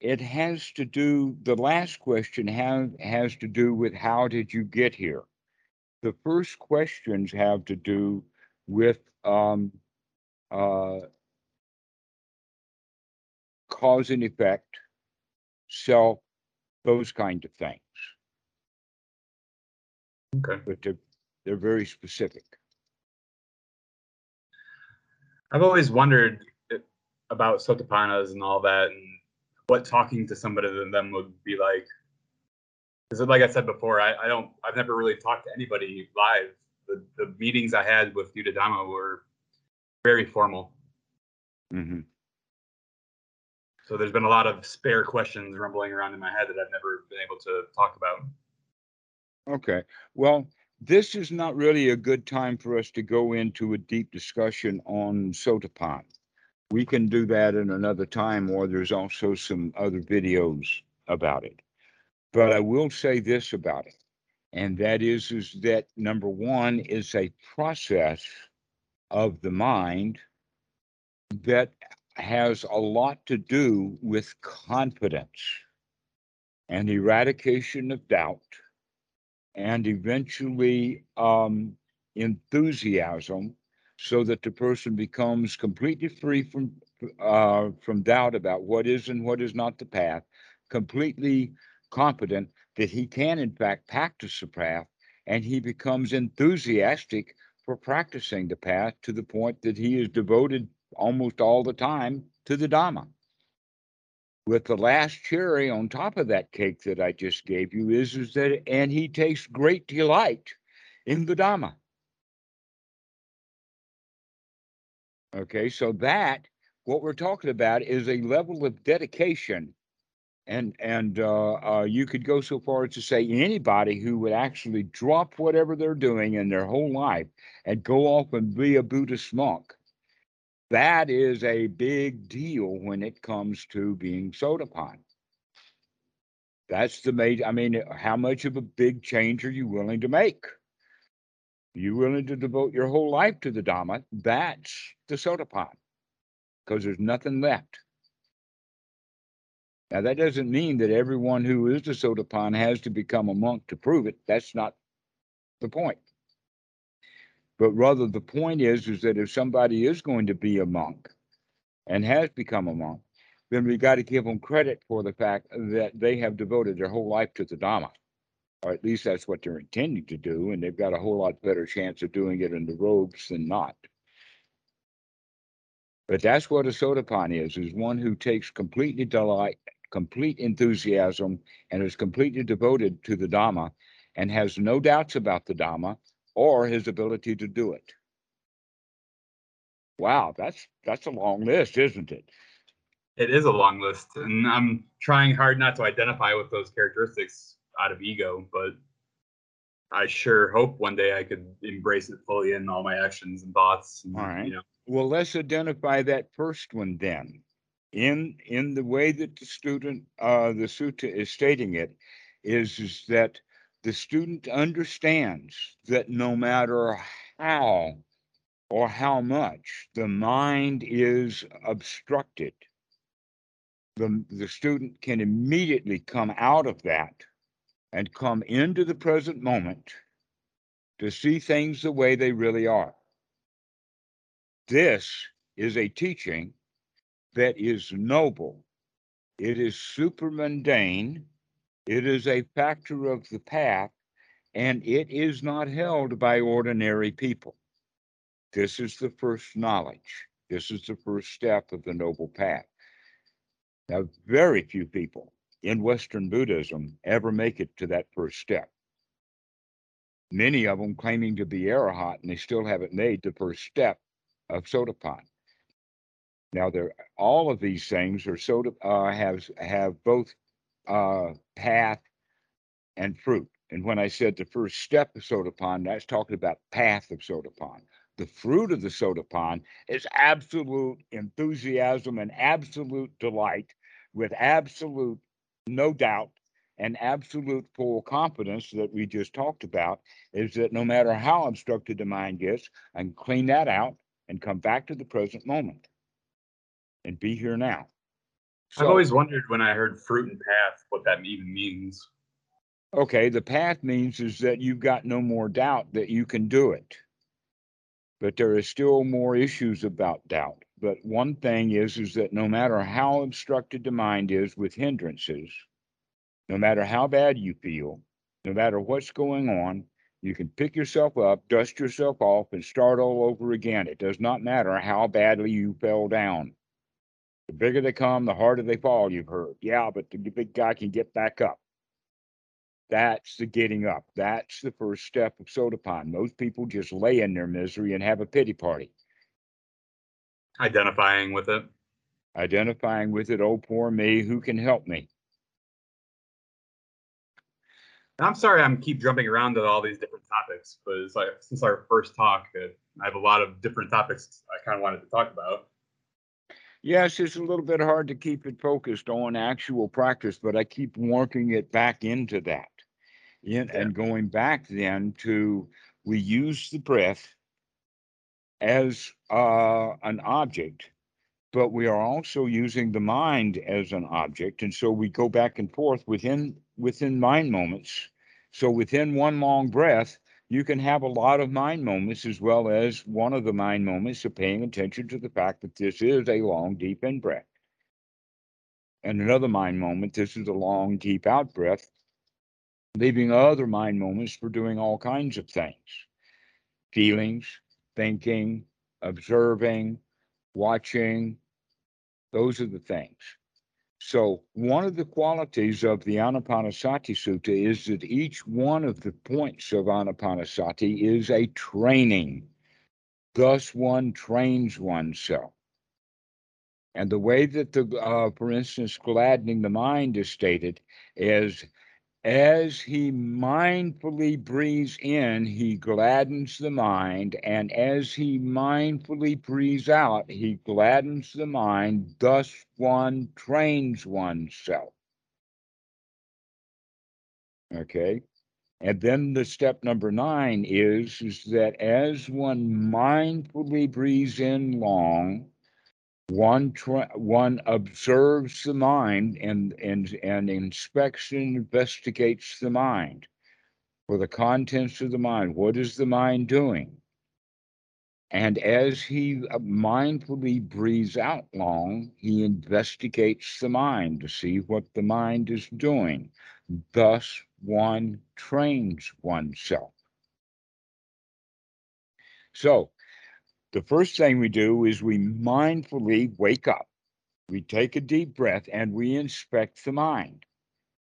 it has to do, the last question has, has to do with how did you get here? The first questions have to do with um, uh, cause and effect, self, those kind of things. Okay. But they're, they're very specific. I've always wondered about sotapannas and all that, and what talking to somebody than them would be like. Because, like I said before, I, I don't, I've never really talked to anybody live. The, the meetings I had with Yuttadhammo were very formal. hmm So there's been a lot of spare questions rumbling around in my head that I've never been able to talk about. Okay, well, this is not really a good time for us to go into a deep discussion on Sotapan. We can do that in another time, or there's also some other videos about it. But I will say this about it, and that is, is that number one is a process of the mind that has a lot to do with confidence and eradication of doubt and eventually um, enthusiasm so that the person becomes completely free from uh, from doubt about what is and what is not the path completely confident that he can in fact practice the path and he becomes enthusiastic for practicing the path to the point that he is devoted almost all the time to the dhamma with the last cherry on top of that cake that I just gave you is, is that, and he takes great delight in the Dhamma. Okay, so that, what we're talking about is a level of dedication. And, and uh, uh, you could go so far as to say anybody who would actually drop whatever they're doing in their whole life and go off and be a Buddhist monk that is a big deal when it comes to being sotapan. That's the major. I mean, how much of a big change are you willing to make? Are you willing to devote your whole life to the Dhamma? That's the sotapan, because there's nothing left. Now, that doesn't mean that everyone who is a sotapan has to become a monk to prove it. That's not the point. But rather, the point is, is that if somebody is going to be a monk and has become a monk, then we got to give them credit for the fact that they have devoted their whole life to the Dhamma, or at least that's what they're intending to do, and they've got a whole lot better chance of doing it in the robes than not. But that's what a sotapan is: is one who takes completely delight, complete enthusiasm, and is completely devoted to the Dhamma, and has no doubts about the Dhamma or his ability to do it. Wow, that's that's a long list, isn't it? It is a long list, and I'm trying hard not to identify with those characteristics out of ego, but I sure hope one day I could embrace it fully in all my actions and thoughts. And, All right. You know, Well, let's identify that first one then. In in the way that the student uh the sutta is stating it is, is that the student understands that no matter how or how much the mind is obstructed, the, the student can immediately come out of that and come into the present moment to see things the way they really are. This is a teaching that is noble. It is super mundane. It is a factor of the path, and it is not held by ordinary people. This is the first knowledge. This is the first step of the noble path. Now, very few people in Western Buddhism ever make it to that first step. Many of them claiming to be Arahat, and they still haven't made the first step of sotapan. Now, all of these things are soda uh, have have both uh, path and fruit. And when I said the first step of sotapan, that's talking about path of sotapan. The fruit of the sotapan is absolute enthusiasm and absolute delight, with absolute no doubt and absolute full confidence that we just talked about. Is that no matter how obstructed the mind gets, I can clean that out and come back to the present moment and be here now. I've always wondered when I heard fruit and path what that even means. Okay, the path means is that you've got no more doubt that you can do it. but there are still more issues about doubt. But one thing is, is that no matter how obstructed the mind is with hindrances, no matter how bad you feel, no matter what's going on, you can pick yourself up, dust yourself off, and start all over again. It does not matter how badly you fell down. The bigger they come, the harder they fall, you've heard. Yeah, but the big guy can get back up. That's the getting up. That's the first step of Sotapan. Most people just lay in their misery and have a pity party. Identifying with it. Identifying with it, oh, poor me, who can help me? I'm sorry I'm keep jumping around to all these different topics, but it's like since our first talk, I have a lot of different topics I kind of wanted to talk about. Yes, it's a little bit hard to keep it focused on actual practice, but I keep working it back into that. In, yeah. And going back then to we use the breath as uh, an object, but we are also using the mind as an object. And so we go back and forth within within mind moments. So within one long breath, you can have a lot of mind moments as well as one of the mind moments of paying attention to the fact that this is a long, deep in breath. And another mind moment, this is a long, deep out breath, leaving other mind moments for doing all kinds of things feelings, thinking, observing, watching. Those are the things. So, one of the qualities of the Anapanasati Sutta is that each one of the points of Anapanasati is a training. Thus, one trains oneself. And the way that the, uh, for instance, gladdening the mind is stated is as he mindfully breathes in, he gladdens the mind, and as he mindfully breathes out, he gladdens the mind. Thus, one trains oneself. Okay. And then the step number nine is, is that as one mindfully breathes in long, one one observes the mind and and and inspects and investigates the mind. For the contents of the mind what is the mind doing? And as he mindfully breathes out long he investigates the mind to see what the mind is doing. Thus one trains oneself. So the first thing we do is we mindfully wake up. We take a deep breath and we inspect the mind.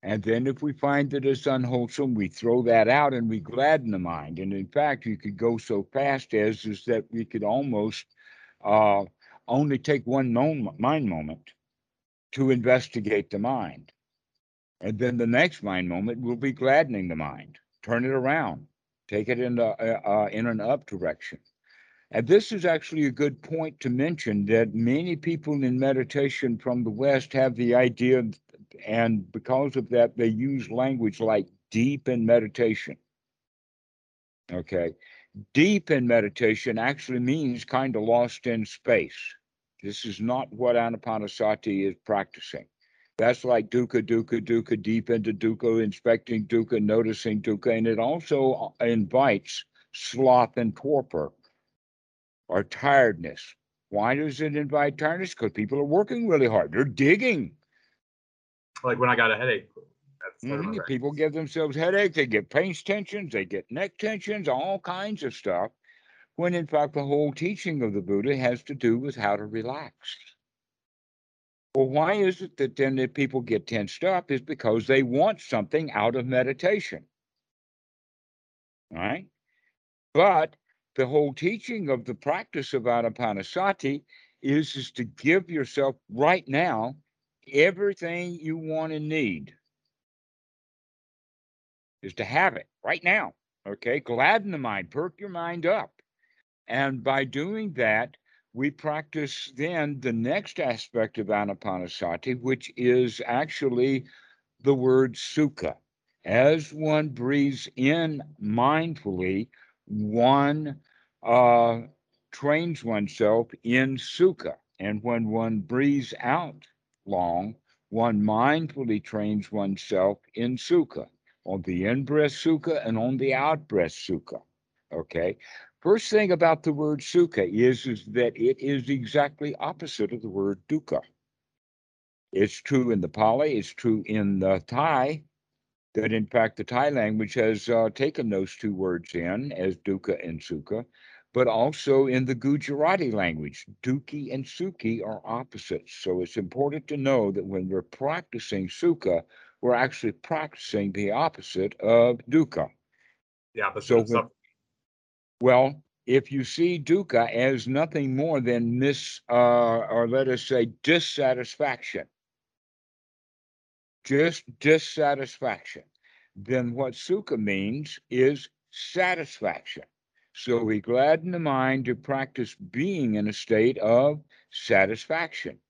And then, if we find that it's unwholesome, we throw that out and we gladden the mind. And in fact, you could go so fast as is that we could almost uh, only take one mind moment to investigate the mind. And then the next mind moment will be gladdening the mind, turn it around, take it in, the, uh, uh, in an up direction. And this is actually a good point to mention that many people in meditation from the West have the idea, and because of that, they use language like deep in meditation. Okay. Deep in meditation actually means kind of lost in space. This is not what Anapanasati is practicing. That's like dukkha, dukkha, dukkha, deep into dukkha, inspecting dukkha, noticing dukkha, and it also invites sloth and torpor or tiredness. Why does it invite tiredness? Because people are working really hard. They're digging. Like when I got a headache. Mm-hmm. People give themselves headaches. They get pain tensions. They get neck tensions. All kinds of stuff. When in fact the whole teaching of the Buddha has to do with how to relax. Well, why is it that then that people get tensed up? Is because they want something out of meditation. Right? But the whole teaching of the practice of anapanasati is, is to give yourself right now everything you want and need. Is to have it right now okay? Gladden the mind perk your mind up. And by doing that we practice then the next aspect of anapanasati which is actually the word sukha. As one breathes in mindfully one uh, trains oneself in sukha. And when one breathes out long, one mindfully trains oneself in sukha, on the in breath sukha and on the out breath sukha. Okay. First thing about the word sukha is, is that it is exactly opposite of the word dukkha. It's true in the Pali, it's true in the Thai, that in fact the Thai language has uh, taken those two words in as dukkha and sukha, but also in the Gujarati language, dukkhi and sukhi are opposites. So it's important to know that when we're practicing sukha, we're actually practicing the opposite of dukkha. The opposite So of when- Well, if you see dukkha as nothing more than mis, uh, or let us say dissatisfaction, just dissatisfaction, then what sukha means is satisfaction. So we gladden the mind to practice being in a state of satisfaction.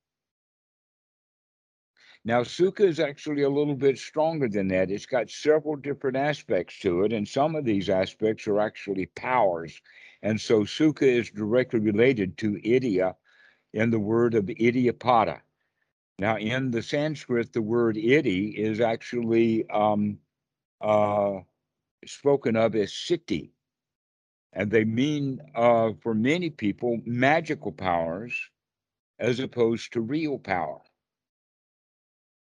Now, sukha is actually a little bit stronger than that. It's got several different aspects to it, and some of these aspects are actually powers. And so, sukha is directly related to iddhi in the word of iddhipada. Now, in the Sanskrit, the word iddhi is actually um, uh, spoken of as siddhi. And they mean, uh, for many people, magical powers as opposed to real power.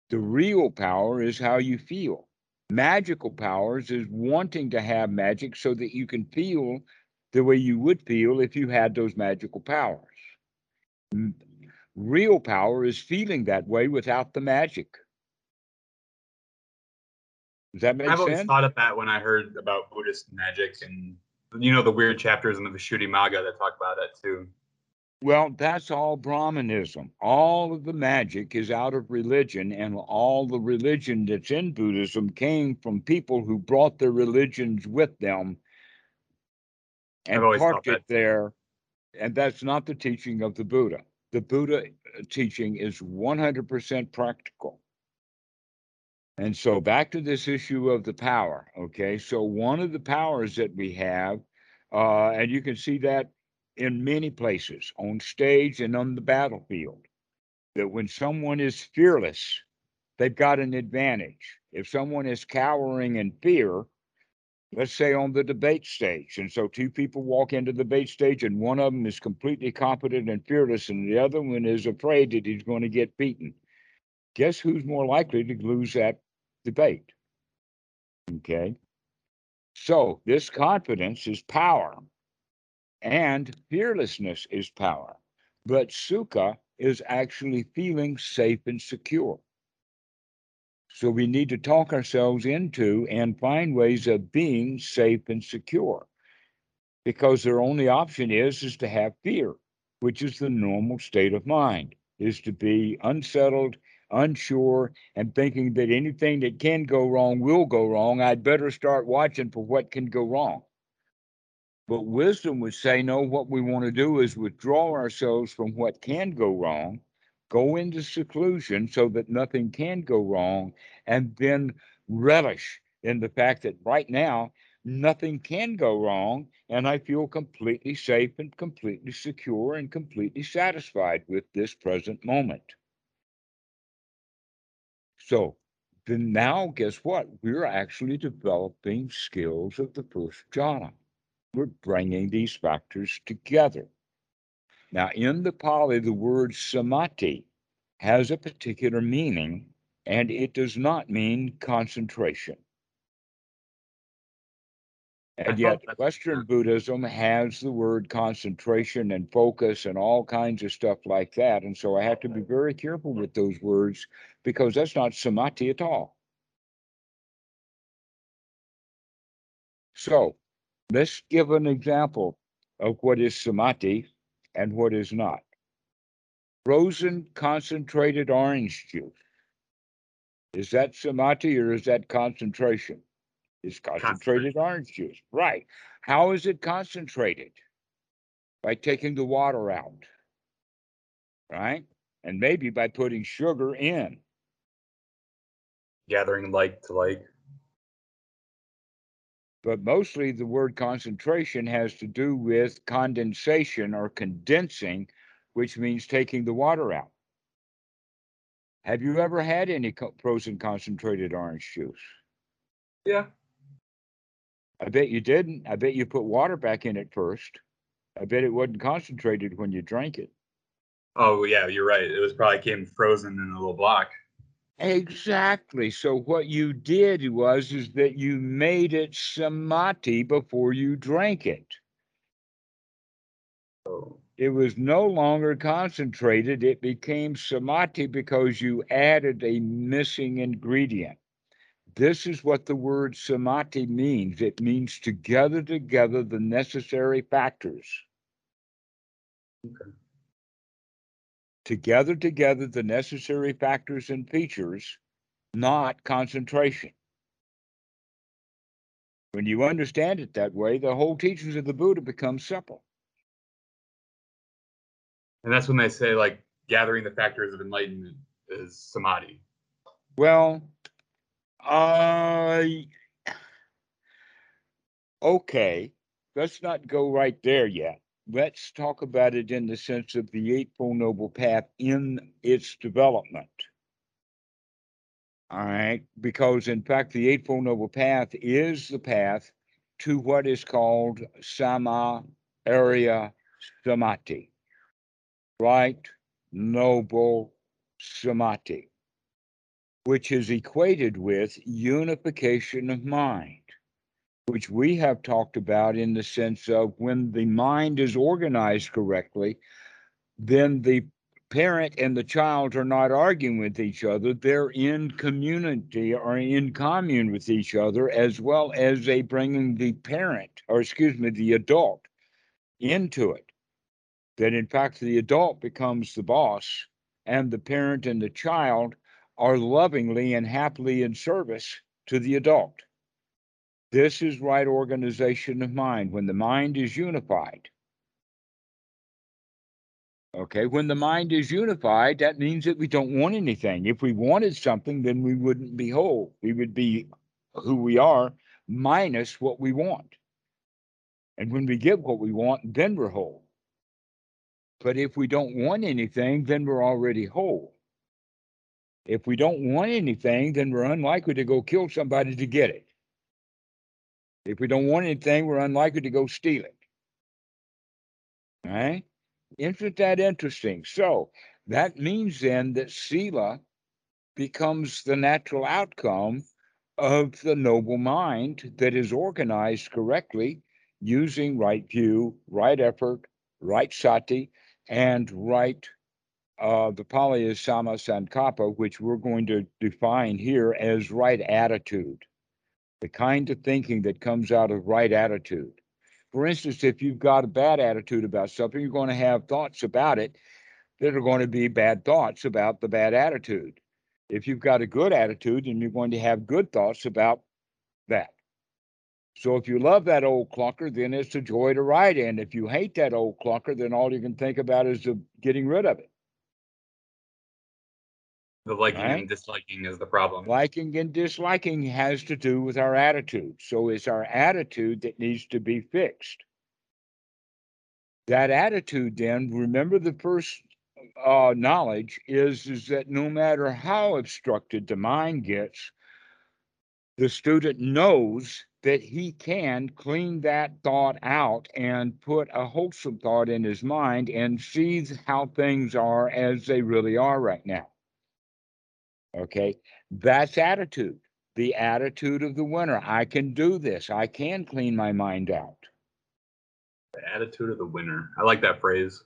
The real power is how you feel. Magical powers is wanting to have magic so that you can feel the way you would feel if you had those magical powers. Real power is feeling that way without the magic. Does that make I've always thought of that when I heard about Buddhist magic and you know the weird chapters in the Visuddhimagga that talk about that too. Well, that's all Brahmanism. All of the magic is out of religion, and all the religion that's in Buddhism came from people who brought their religions with them and parked it there. And that's not the teaching of the Buddha. The Buddha uh, teaching is 100% practical. And so back to this issue of the power. Okay. So one of the powers that we have, uh, and you can see that in many places on stage and on the battlefield, that when someone is fearless, they've got an advantage. If someone is cowering in fear, let's say on the debate stage, and so two people walk into the debate stage, and one of them is completely competent and fearless, and the other one is afraid that he's going to get beaten. Guess who's more likely to lose that debate? Okay. So this confidence is power, and fearlessness is power. But sukha is actually feeling safe and secure. So we need to talk ourselves into and find ways of being safe and secure. Because their only option is is to have fear, which is the normal state of mind, is to be unsettled, unsure, and thinking that anything that can go wrong will go wrong. I'd better start watching for what can go wrong. But wisdom would say, no, what we want to do is withdraw ourselves from what can go wrong, go into seclusion so that nothing can go wrong, and then relish in the fact that right now, nothing can go wrong, and I feel completely safe and completely secure and completely satisfied with this present moment. So then now, guess what? We're actually developing skills of the first jhana we're bringing these factors together. Now, in the Pali, the word samadhi has a particular meaning, and it does not mean concentration. And oh, yet, Western Buddhism has the word concentration and focus and all kinds of stuff like that. And so I have to be very careful with those words because that's not samadhi at all. So let's give an example of what is samadhi and what is not. Frozen concentrated orange juice. Is that samadhi or is that concentration? It's concentrated orange juice. Right. How is it concentrated? By taking the water out. Right. And maybe by putting sugar in. gathering like to like. but mostly the word concentration has to do with condensation or condensing, which means taking the water out. Have you ever had any co- frozen concentrated orange juice? Yeah. I bet you didn't. I bet you put water back in it first. I bet it wasn't concentrated when you drank it. Oh yeah, you're right. It was probably came frozen in a little block. Exactly. So what you did was is that you made it samadhi before you drank it. Oh. It was no longer concentrated. It became samadhi because you added a missing ingredient. This is what the word samadhi means. It means to gather together the necessary factors. Okay. To gather together the necessary factors and features, not concentration. When you understand it that way, the whole teachings of the Buddha become simple. And that's when they say like gathering the factors of enlightenment is samadhi. Well, I okay, let's not go right there yet. Let's talk about it in the sense of the Eightfold Noble Path in its development. All right, because in fact, the Eightfold Noble Path is the path to what is called Sama Arya Samadhi, right? Noble Samadhi which is equated with unification of mind, which we have talked about in the sense of when the mind is organized correctly, then the parent and the child are not arguing with each other. They're in community or in commune with each other, as well as they bringing the parent, or excuse me, the adult into it. That in fact, the adult becomes the boss, and the parent and the child are lovingly and happily in service to the adult. This is right organization of mind when the mind is unified. Okay, when the mind is unified, that means that we don't want anything. If we wanted something, then we wouldn't be whole. We would be who we are minus what we want. And when we get what we want, then we're whole. But if we don't want anything, then we're already whole. If we don't want anything, then we're unlikely to go kill somebody to get it. If we don't want anything, we're unlikely to go steal it. Right? Isn't that interesting? So that means then that Sila becomes the natural outcome of the noble mind that is organized correctly using right view, right effort, right sati, and right uh, the Pali is Samma Sankappa, which we're going to define here as right attitude, the kind of thinking that comes out of right attitude. For instance, if you've got a bad attitude about something, you're going to have thoughts about it that are going to be bad thoughts about the bad attitude. If you've got a good attitude, then you're going to have good thoughts about that. So if you love that old clunker, then it's a joy to ride in. If you hate that old clunker, then all you can think about is getting rid of it. The liking Right. and disliking is the problem. Liking and disliking has to do with our attitude. So it's our attitude that needs to be fixed. That attitude, then, remember the first uh, knowledge is, is that no matter how obstructed the mind gets, the student knows that he can clean that thought out and put a wholesome thought in his mind and sees how things are as they really are right now. Okay, that's attitude. The attitude of the winner. I can do this. I can clean my mind out. The attitude of the winner. I like that phrase.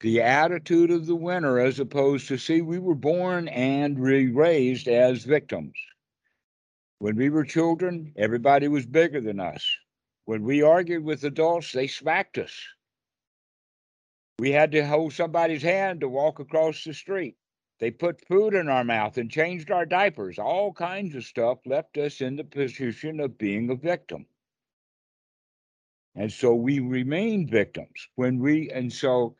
The attitude of the winner, as opposed to see, we were born and re- raised as victims. When we were children, everybody was bigger than us. When we argued with adults, they smacked us. We had to hold somebody's hand to walk across the street. They put food in our mouth and changed our diapers. All kinds of stuff left us in the position of being a victim. And so we remain victims when we, and so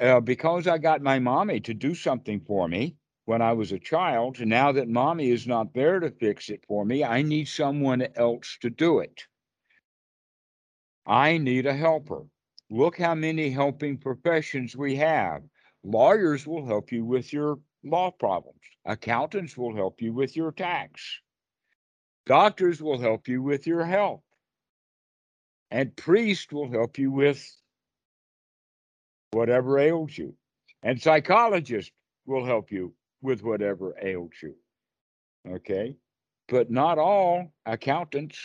uh, because I got my mommy to do something for me when I was a child, now that mommy is not there to fix it for me, I need someone else to do it. I need a helper. Look how many helping professions we have. Lawyers will help you with your law problems. Accountants will help you with your tax. Doctors will help you with your health. And priests will help you with whatever ails you. And psychologists will help you with whatever ails you. Okay. But not all accountants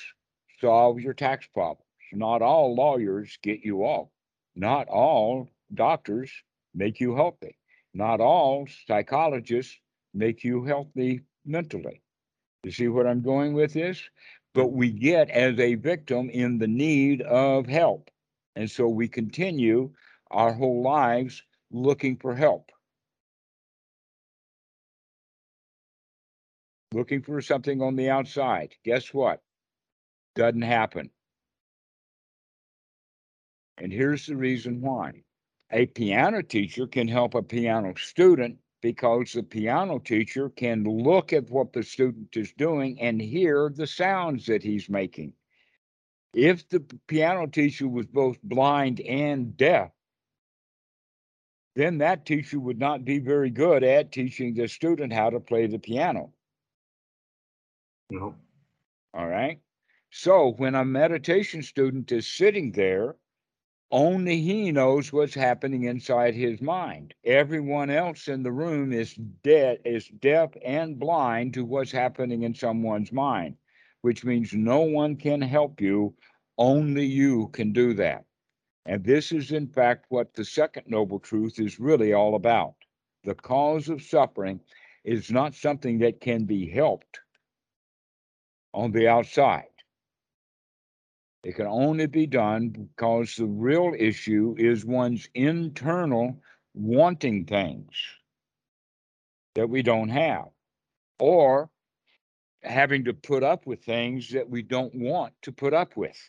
solve your tax problems. Not all lawyers get you off. Not all doctors make you healthy. Not all psychologists make you healthy mentally. You see what I'm going with this? But we get as a victim in the need of help. And so we continue our whole lives looking for help. Looking for something on the outside. Guess what? Doesn't happen. And here's the reason why. A piano teacher can help a piano student because the piano teacher can look at what the student is doing and hear the sounds that he's making. If the piano teacher was both blind and deaf, then that teacher would not be very good at teaching the student how to play the piano. No. All right. So when a meditation student is sitting there, only he knows what's happening inside his mind. Everyone else in the room is dead, is deaf and blind to what's happening in someone's mind, which means no one can help you. Only you can do that. And this is, in fact, what the second noble truth is really all about. The cause of suffering is not something that can be helped on the outside. It can only be done because the real issue is one's internal wanting things that we don't have, or having to put up with things that we don't want to put up with.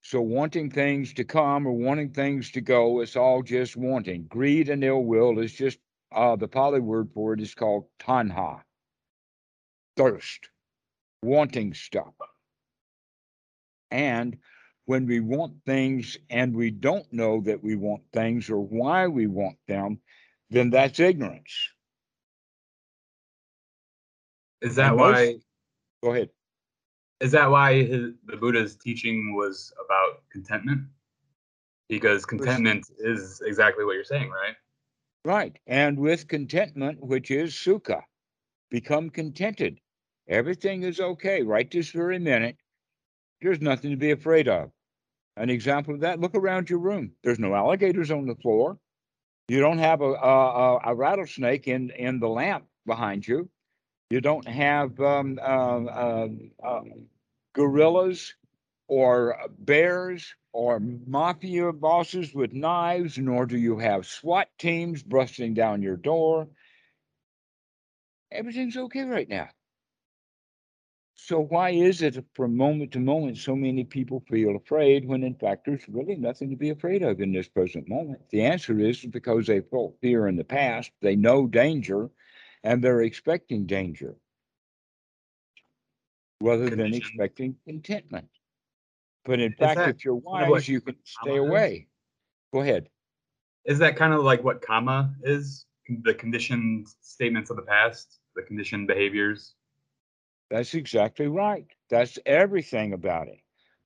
So, wanting things to come or wanting things to go, it's all just wanting. Greed and ill will is just uh, the Pali word for it is called tanha, thirst, wanting stuff. And when we want things and we don't know that we want things or why we want them, then that's ignorance. Is that And why? Go ahead. Is that why his, the Buddha's teaching was about contentment? Because contentment is exactly what you're saying, right? Right. And with contentment, which is sukha, become contented. Everything is okay right this very minute. There's nothing to be afraid of. An example of that, look around your room. There's no alligators on the floor. You don't have a, a, a- rattlesnake in, in the lamp behind you. You don't have um, uh, uh, gorillas or bears or mafia bosses with knives, nor do you have SWAT teams busting down your door. Everything's okay right now. So why is it from moment to moment so many people feel afraid when in fact there's really nothing to be afraid of in this present moment? The answer is because they felt fear in the past, they know danger, and they're expecting danger rather than expecting contentment. But in Is fact, that if you're kind of what wise, you can stay karma is? away. Go ahead. Is that kind of like what karma is? The conditioned statements of the past, the conditioned behaviors. That's exactly right. That's everything about it.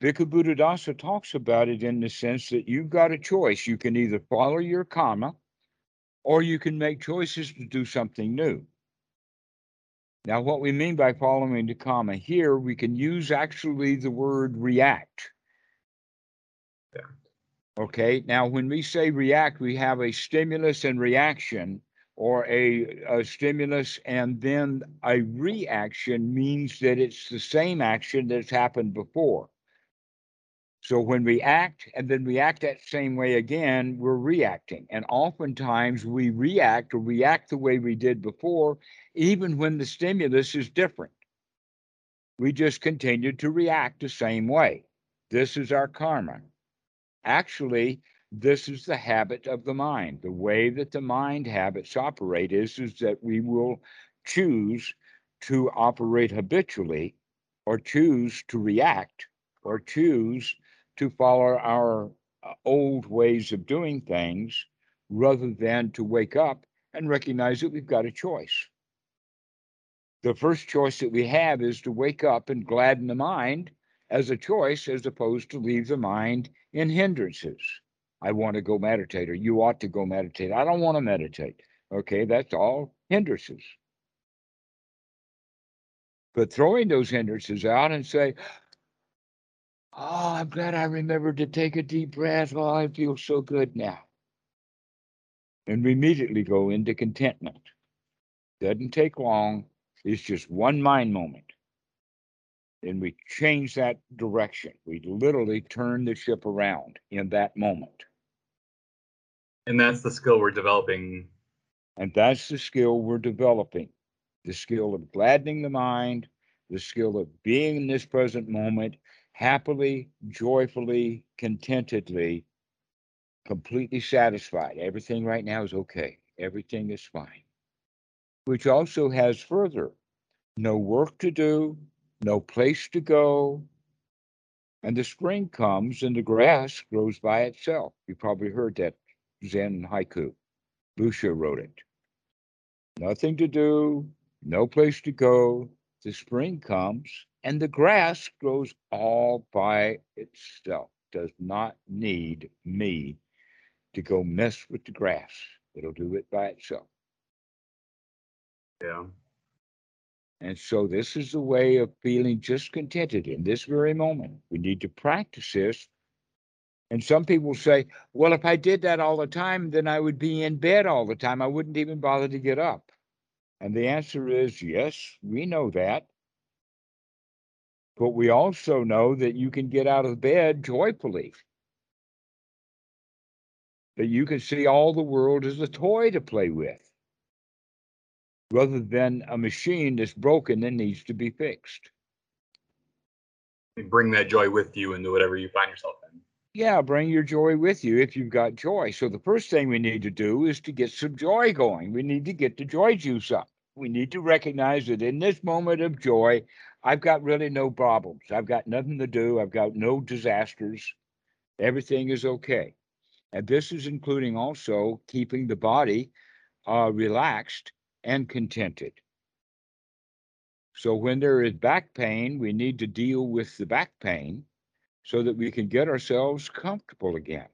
Bhikkhu Buddhadasa talks about it in the sense that you've got a choice. You can either follow your karma or you can make choices to do something new. Now, what we mean by following the karma here, we can use actually the word react. Yeah. Okay. Now, when we say react, we have a stimulus and reaction, or a, a stimulus and then a reaction means that it's the same action that's happened before. So when we act and then we act that same way again, we're reacting. And oftentimes we react or react the way we did before, even when the stimulus is different. We just continue to react the same way. This is our karma. Actually, this is the habit of the mind. The way that the mind habits operate is, is that we will choose to operate habitually or choose to react or choose to follow our uh, old ways of doing things rather than to wake up and recognize that we've got a choice. The first choice that we have is to wake up and gladden the mind as a choice as opposed to leave the mind in hindrances. I want to go meditate, or you ought to go meditate. I don't want to meditate. Okay, that's all hindrances. But throwing those hindrances out and say, Oh, I'm glad I remembered to take a deep breath. Oh, I feel so good now. And we immediately go into contentment. Doesn't take long. It's just one mind moment. And we change that direction. We literally turn the ship around in that moment. And that's the skill we're developing. And that's the skill we're developing the skill of gladdening the mind, the skill of being in this present moment, happily, joyfully, contentedly, completely satisfied. Everything right now is okay. Everything is fine. Which also has further no work to do, no place to go. And the spring comes and the grass grows by itself. You probably heard that Zen haiku. Lucia wrote it. Nothing to do, no place to go. The spring comes and the grass grows all by itself. Does not need me to go mess with the grass. It'll do it by itself. Yeah. And so this is a way of feeling just contented in this very moment. We need to practice this. And some people say, well, if I did that all the time, then I would be in bed all the time. I wouldn't even bother to get up. And the answer is yes, we know that. But we also know that you can get out of bed joyfully. That you can see all the world as a toy to play with, rather than a machine that's broken and needs to be fixed. And bring that joy with you into whatever you find yourself. Yeah, bring your joy with you if you've got joy. So the first thing we need to do is to get some joy going. We need to get the joy juice up. We need to recognize that in this moment of joy, I've got really no problems. I've got nothing to do. I've got no disasters. Everything is okay. And this is including also keeping the body uh, relaxed and contented. So when there is back pain, we need to deal with the back pain so that we can get ourselves comfortable again.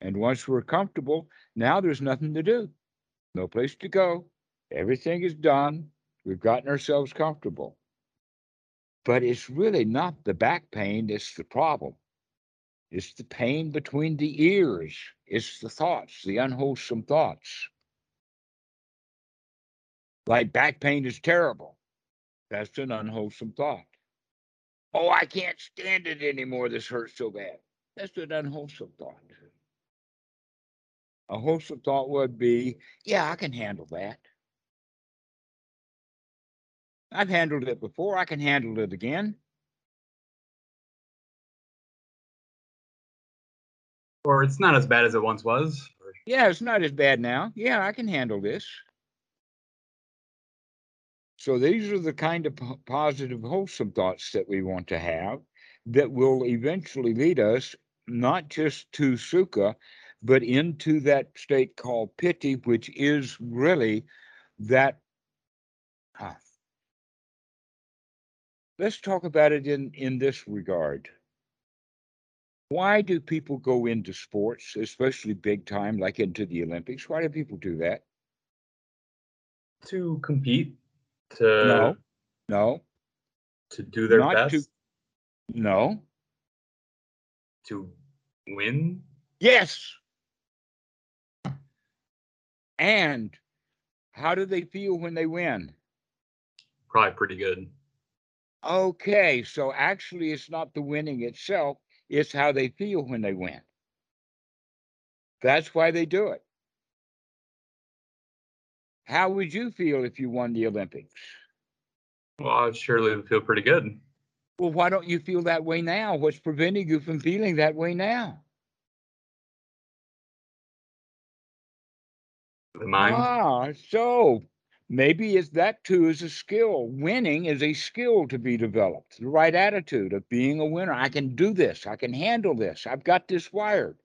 And once we're comfortable, now there's nothing to do, no place to go. Everything is done. We've gotten ourselves comfortable. But it's really not the back pain that's the problem. It's the pain between the ears. It's the thoughts, the unwholesome thoughts. Like back pain is terrible. That's an unwholesome thought. Oh, I can't stand it anymore. This hurts so bad. That's an unwholesome thought. A wholesome thought would be, yeah, I can handle that. I've handled it before. I can handle it again. Or it's not as bad as it once was. Yeah, it's not as bad now. Yeah, I can handle this. So these are the kind of positive, wholesome thoughts that we want to have that will eventually lead us not just to sukha, but into that state called piti, which is really that let's talk about it in in this regard. Why do people go into sports especially big time like into the olympics? Why do people do that? To compete to no. No. to do their Not best? To- no. To win? Yes. And how do they feel when they win? Probably pretty good. Okay so actually it's not the winning itself it's how they feel when they win. That's why they do it how would you feel if you won the olympics well i surely would feel pretty good well why don't you feel that way now what's preventing you from feeling that way now the mind Ah, so maybe it's that too is a skill. Winning is a skill to be developed. The right attitude of being a winner. I can do this. I can handle this. I've got this wired.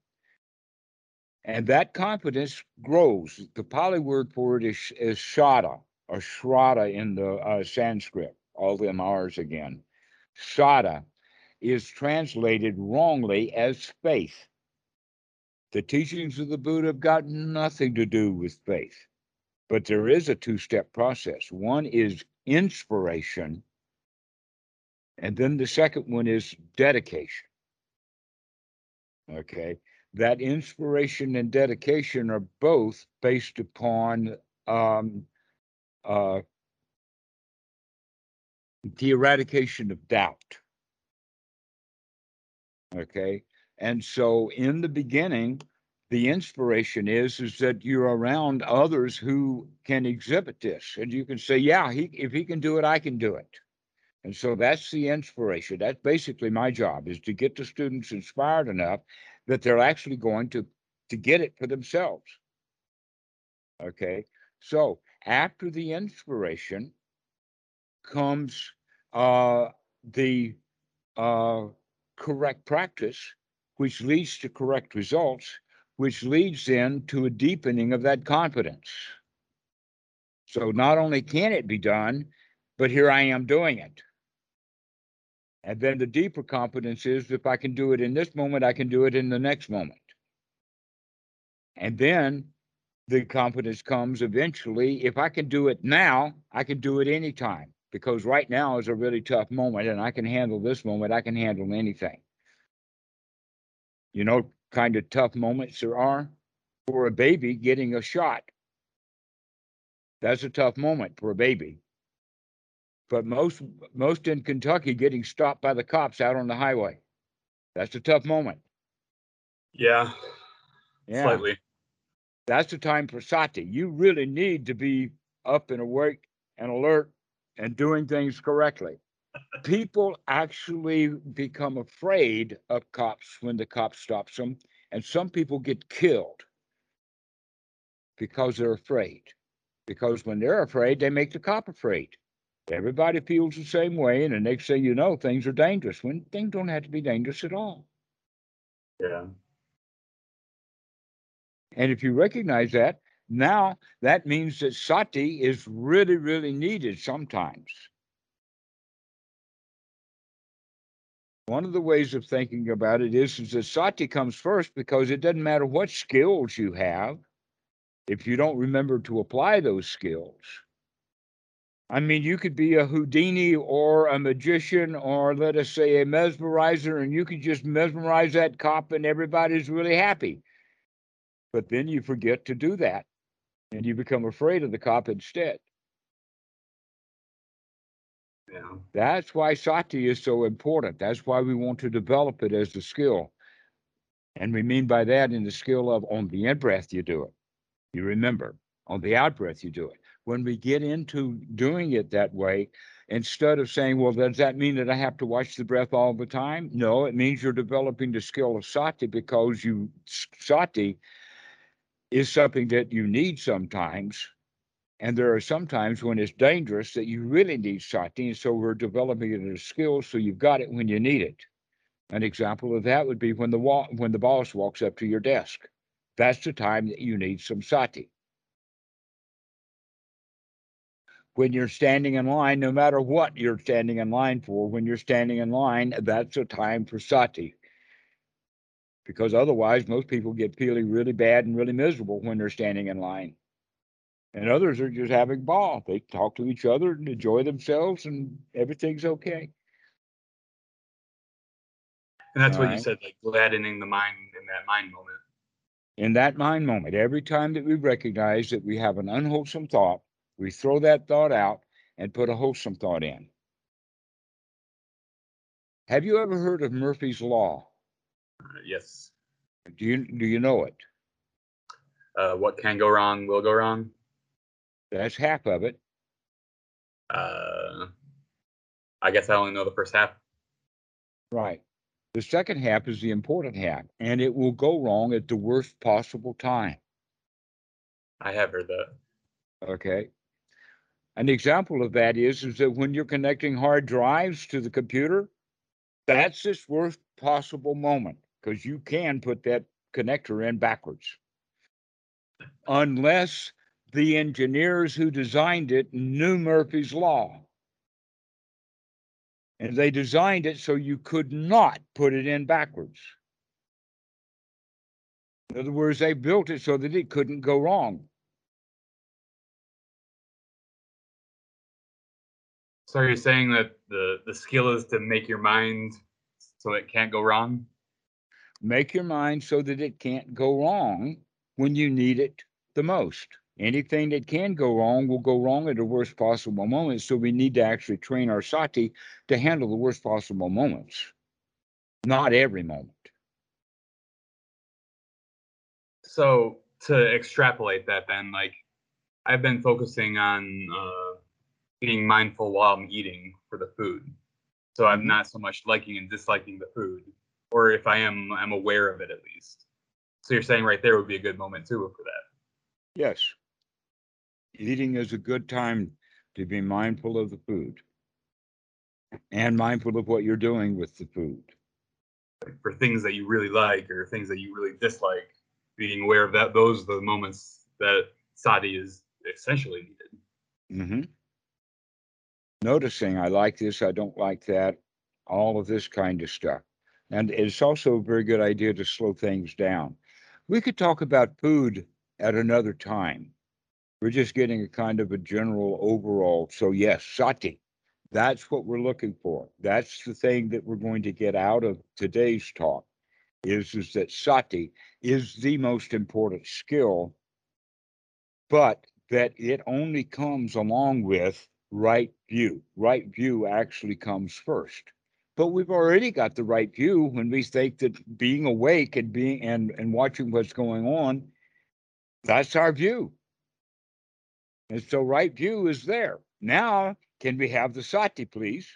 And that confidence grows. The Pali word for it is, is shada or shraddha in the uh, Sanskrit. all them R's again. Shada is translated wrongly as faith. The teachings of the Buddha have got nothing to do with faith, but there is a two step process. One is inspiration, and then the second one is dedication. Okay, that inspiration and dedication are both based upon um, uh, the eradication of doubt. Okay. And so in the beginning, the inspiration is is that you're around others who can exhibit this and you can say yeah he if he can do it i can do it and so that's the inspiration that's basically my job is to get the students inspired enough that they're actually going to to get it for themselves okay so after the inspiration comes uh, the uh, correct practice, which leads to correct results, which leads then to a deepening of that confidence. So not only can it be done, but here I am doing it. And then the deeper confidence is if I can do it in this moment, I can do it in the next moment. And then the confidence comes eventually. If I can do it now, I can do it anytime because right now is a really tough moment and I can handle this moment. I can handle anything. You know, kind of tough moments there are for a baby getting a shot. That's a tough moment for a baby. But most most in Kentucky getting stopped by the cops out on the highway. That's a tough moment. Yeah. Yeah. Slightly. That's the time for sati. You really need to be up and awake and alert and doing things correctly. People actually become afraid of cops when the cop stops them, and some people get killed because they're afraid. Because when they're afraid, they make the cop afraid. Everybody feels the same way, and the next thing you know, things are dangerous when things don't have to be dangerous at all. Yeah. And if you recognize that, now that means that sati is really, really needed sometimes. One of the ways of thinking about it is, is that sati comes first because it doesn't matter what skills you have if you don't remember to apply those skills. I mean, you could be a Houdini or a magician or let us say a mesmerizer, and you could just mesmerize that cop and everybody's really happy. But then you forget to do that and you become afraid of the cop instead. Yeah. That's why sati is so important. That's why we want to develop it as a skill. And we mean by that in the skill of on the in breath, you do it. You remember. On the out breath, you do it. When we get into doing it that way, instead of saying, well, does that mean that I have to watch the breath all the time? No, it means you're developing the skill of sati because you sati is something that you need sometimes. And there are sometimes when it's dangerous that you really need sati. And so we're developing it as a skill so you've got it when you need it. An example of that would be when the wa- when the boss walks up to your desk. That's the time that you need some sati. When you're standing in line, no matter what you're standing in line for, when you're standing in line, that's a time for sati. Because otherwise most people get feeling really bad and really miserable when they're standing in line. And others are just having ball. They talk to each other and enjoy themselves and everything's okay. And that's All what right? you said like gladdening the mind in that mind moment. In that mind moment every time that we recognize that we have an unwholesome thought we throw that thought out and put a wholesome thought in have you ever heard of murphy's law yes. Do you do you know it? Uh, what can go wrong will go wrong. That's half of it. Uh, I guess I only know the first half. Right. The second half is the important half, and it will go wrong at the worst possible time. I have heard that. Okay. An example of that is is that when you're connecting hard drives to the computer, that's its worst possible moment because you can put that connector in backwards. Unless the engineers who designed it knew Murphy's Law. And they designed it so you could not put it in backwards. In other words, they built it so that it couldn't go wrong. So you're saying that the the skill is to make your mind so it can't go wrong? Make your mind so that it can't go wrong when you need it the most. Anything that can go wrong will go wrong at the worst possible moment. So we need to actually train our sati to handle the worst possible moments, not every moment. So to extrapolate that, then, like I've been focusing on uh, being mindful while I'm eating for the food. So I'm Mhm. not so much liking and disliking the food, or if I am, I'm aware of it at least. So you're saying right there would be a good moment too for that. Yes. Eating is a good time to be mindful of the food and mindful of what you're doing with the food. For things that you really like or things that you really dislike, being aware of that. Those are the moments that sati is essentially needed. hmm Noticing, I like this, I don't like that, all of this kind of stuff. And it's also a very good idea to slow things down. We could talk about food at another time. We're just getting a kind of a general overall. So, yes, sati, that's what we're looking for. That's the thing that we're going to get out of today's talk is, is that sati is the most important skill, but that it only comes along with right view. Right view actually comes first. But we've already got the right view when we think that being awake and being and, and watching what's going on, that's our view. And so right view is there. Now, can we have the sati, please?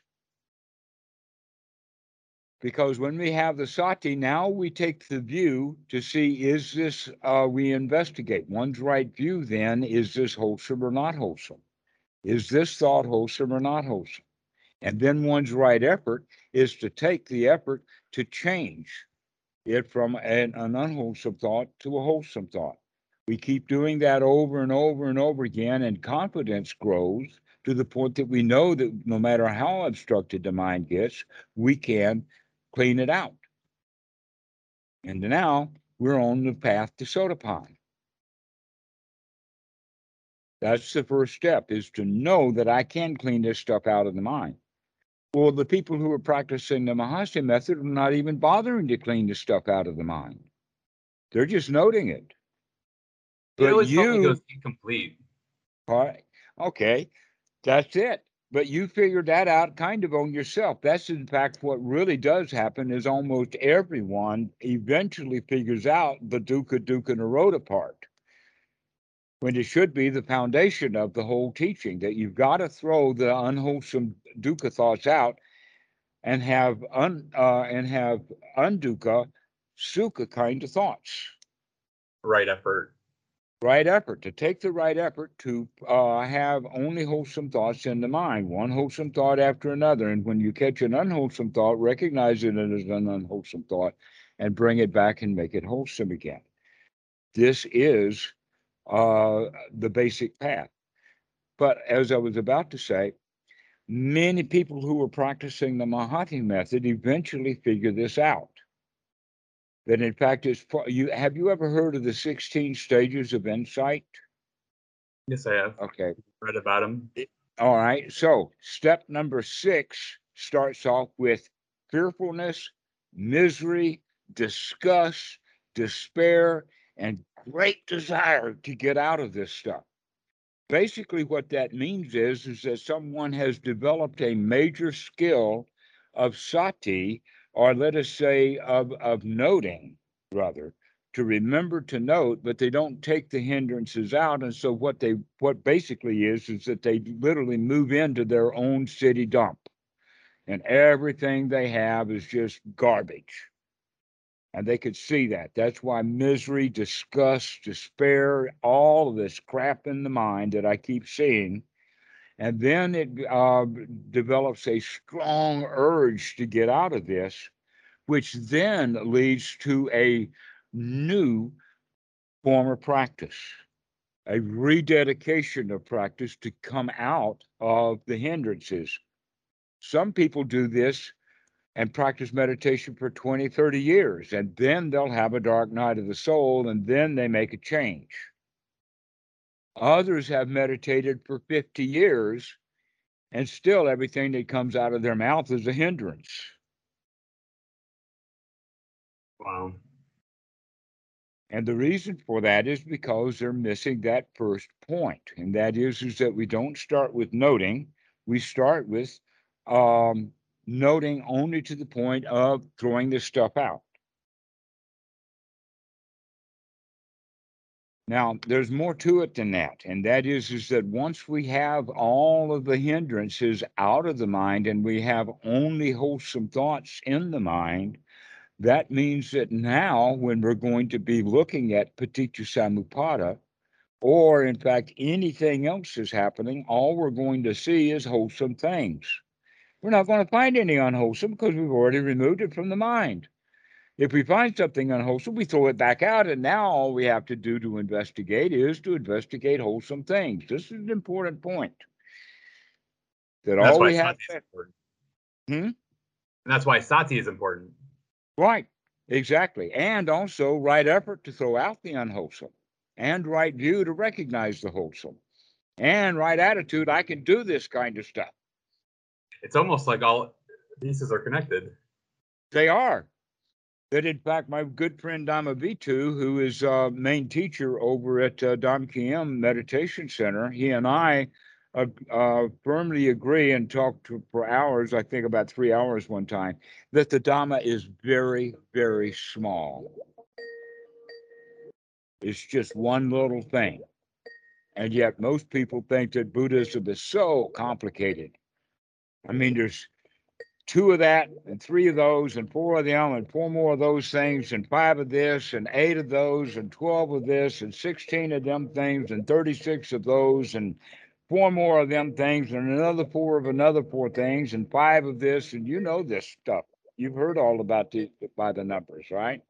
Because when we have the sati, now we take the view to see is this, uh, we investigate. One's right view then is this wholesome or not wholesome? Is this thought wholesome or not wholesome? And then one's right effort is to take the effort to change it from an, an unwholesome thought to a wholesome thought. We keep doing that over and over and over again, and confidence grows to the point that we know that no matter how obstructed the mind gets, we can clean it out. And now we're on the path to Sotapan. That's the first step is to know that I can clean this stuff out of the mind. Well, the people who are practicing the Mahasi method are not even bothering to clean the stuff out of the mind. They're just noting it. It But always it you, was incomplete. All right. Okay, that's it. But you figured that out kind of on yourself. That's in fact what really does happen is almost everyone eventually figures out the Dukkha Dukkha Nirodha part. When it should be the foundation of the whole teaching, that you've got to throw the unwholesome dukkha thoughts out and have un uh, and have undukkha sukha kind of thoughts. Right effort. right effort to take the right effort to uh, have only wholesome thoughts in the mind one wholesome thought after another and when you catch an unwholesome thought recognize it as an unwholesome thought and bring it back and make it wholesome again this is uh, the basic path. But as i was about to say many people who were practicing the Mahasi method eventually figure this out. That in fact is you have you ever heard of the 16 stages of insight? Yes, I have. Okay. Read about them. all right so step number six starts off with fearfulness misery disgust despair and great desire to get out of this stuff. Basically what that means is is that someone has developed a major skill of sati or let us say of of noting rather to remember to note but they don't take the hindrances out. And so what they what basically is is that they literally move into their own city dump. And everything they have is just garbage and they could see that that's why misery disgust despair all of this crap in the mind that i keep seeing and then it uh, develops a strong urge to get out of this which then leads to a new form of practice, a rededication of practice to come out of the hindrances. Some people do this and practice meditation for 20, 30 years, and then they'll have a dark night of the soul, and then they make a change. Others have meditated for 50 years, and still everything that comes out of their mouth is a hindrance. Wow. And the reason for that is because they're missing that first point, and that is is that we don't start with noting. We start with um, noting only to the point of throwing this stuff out. Now, there's more to it than that, and that is is that once we have all of the hindrances out of the mind and we have only wholesome thoughts in the mind, that means that now, when we're going to be looking at paticca samuppada, or in fact anything else is happening, all we're going to see is wholesome things. We're not going to find any unwholesome because we've already removed it from the mind. If we find something unwholesome, we throw it back out, and now all we have to do to investigate is to investigate wholesome things. This is an important point. That That's all why we have. sati is important. Hmm? And that's why sati is important. Right, exactly. And also right effort to throw out the unwholesome, and right view to recognize the wholesome, and right attitude. I can do this kind of stuff. It's almost like all pieces are connected. They are. That in fact, my good friend Dama Vitu, who is uh, main teacher over at uh, Dam Kiem Meditation Center, he and I uh, uh, firmly agree and talked for hours. I think about three hours one time. That the Dhamma is very, very small. It's just one little thing, and yet most people think that Buddhism is so complicated. I mean, there's two of that and three of those and four of them and four more of those things and five of this and eight of those and 12 of this and 16 of them things and 36 of those and four more of them things and another four of another four things and five of this. And you know this stuff. You've heard all about the by the numbers right?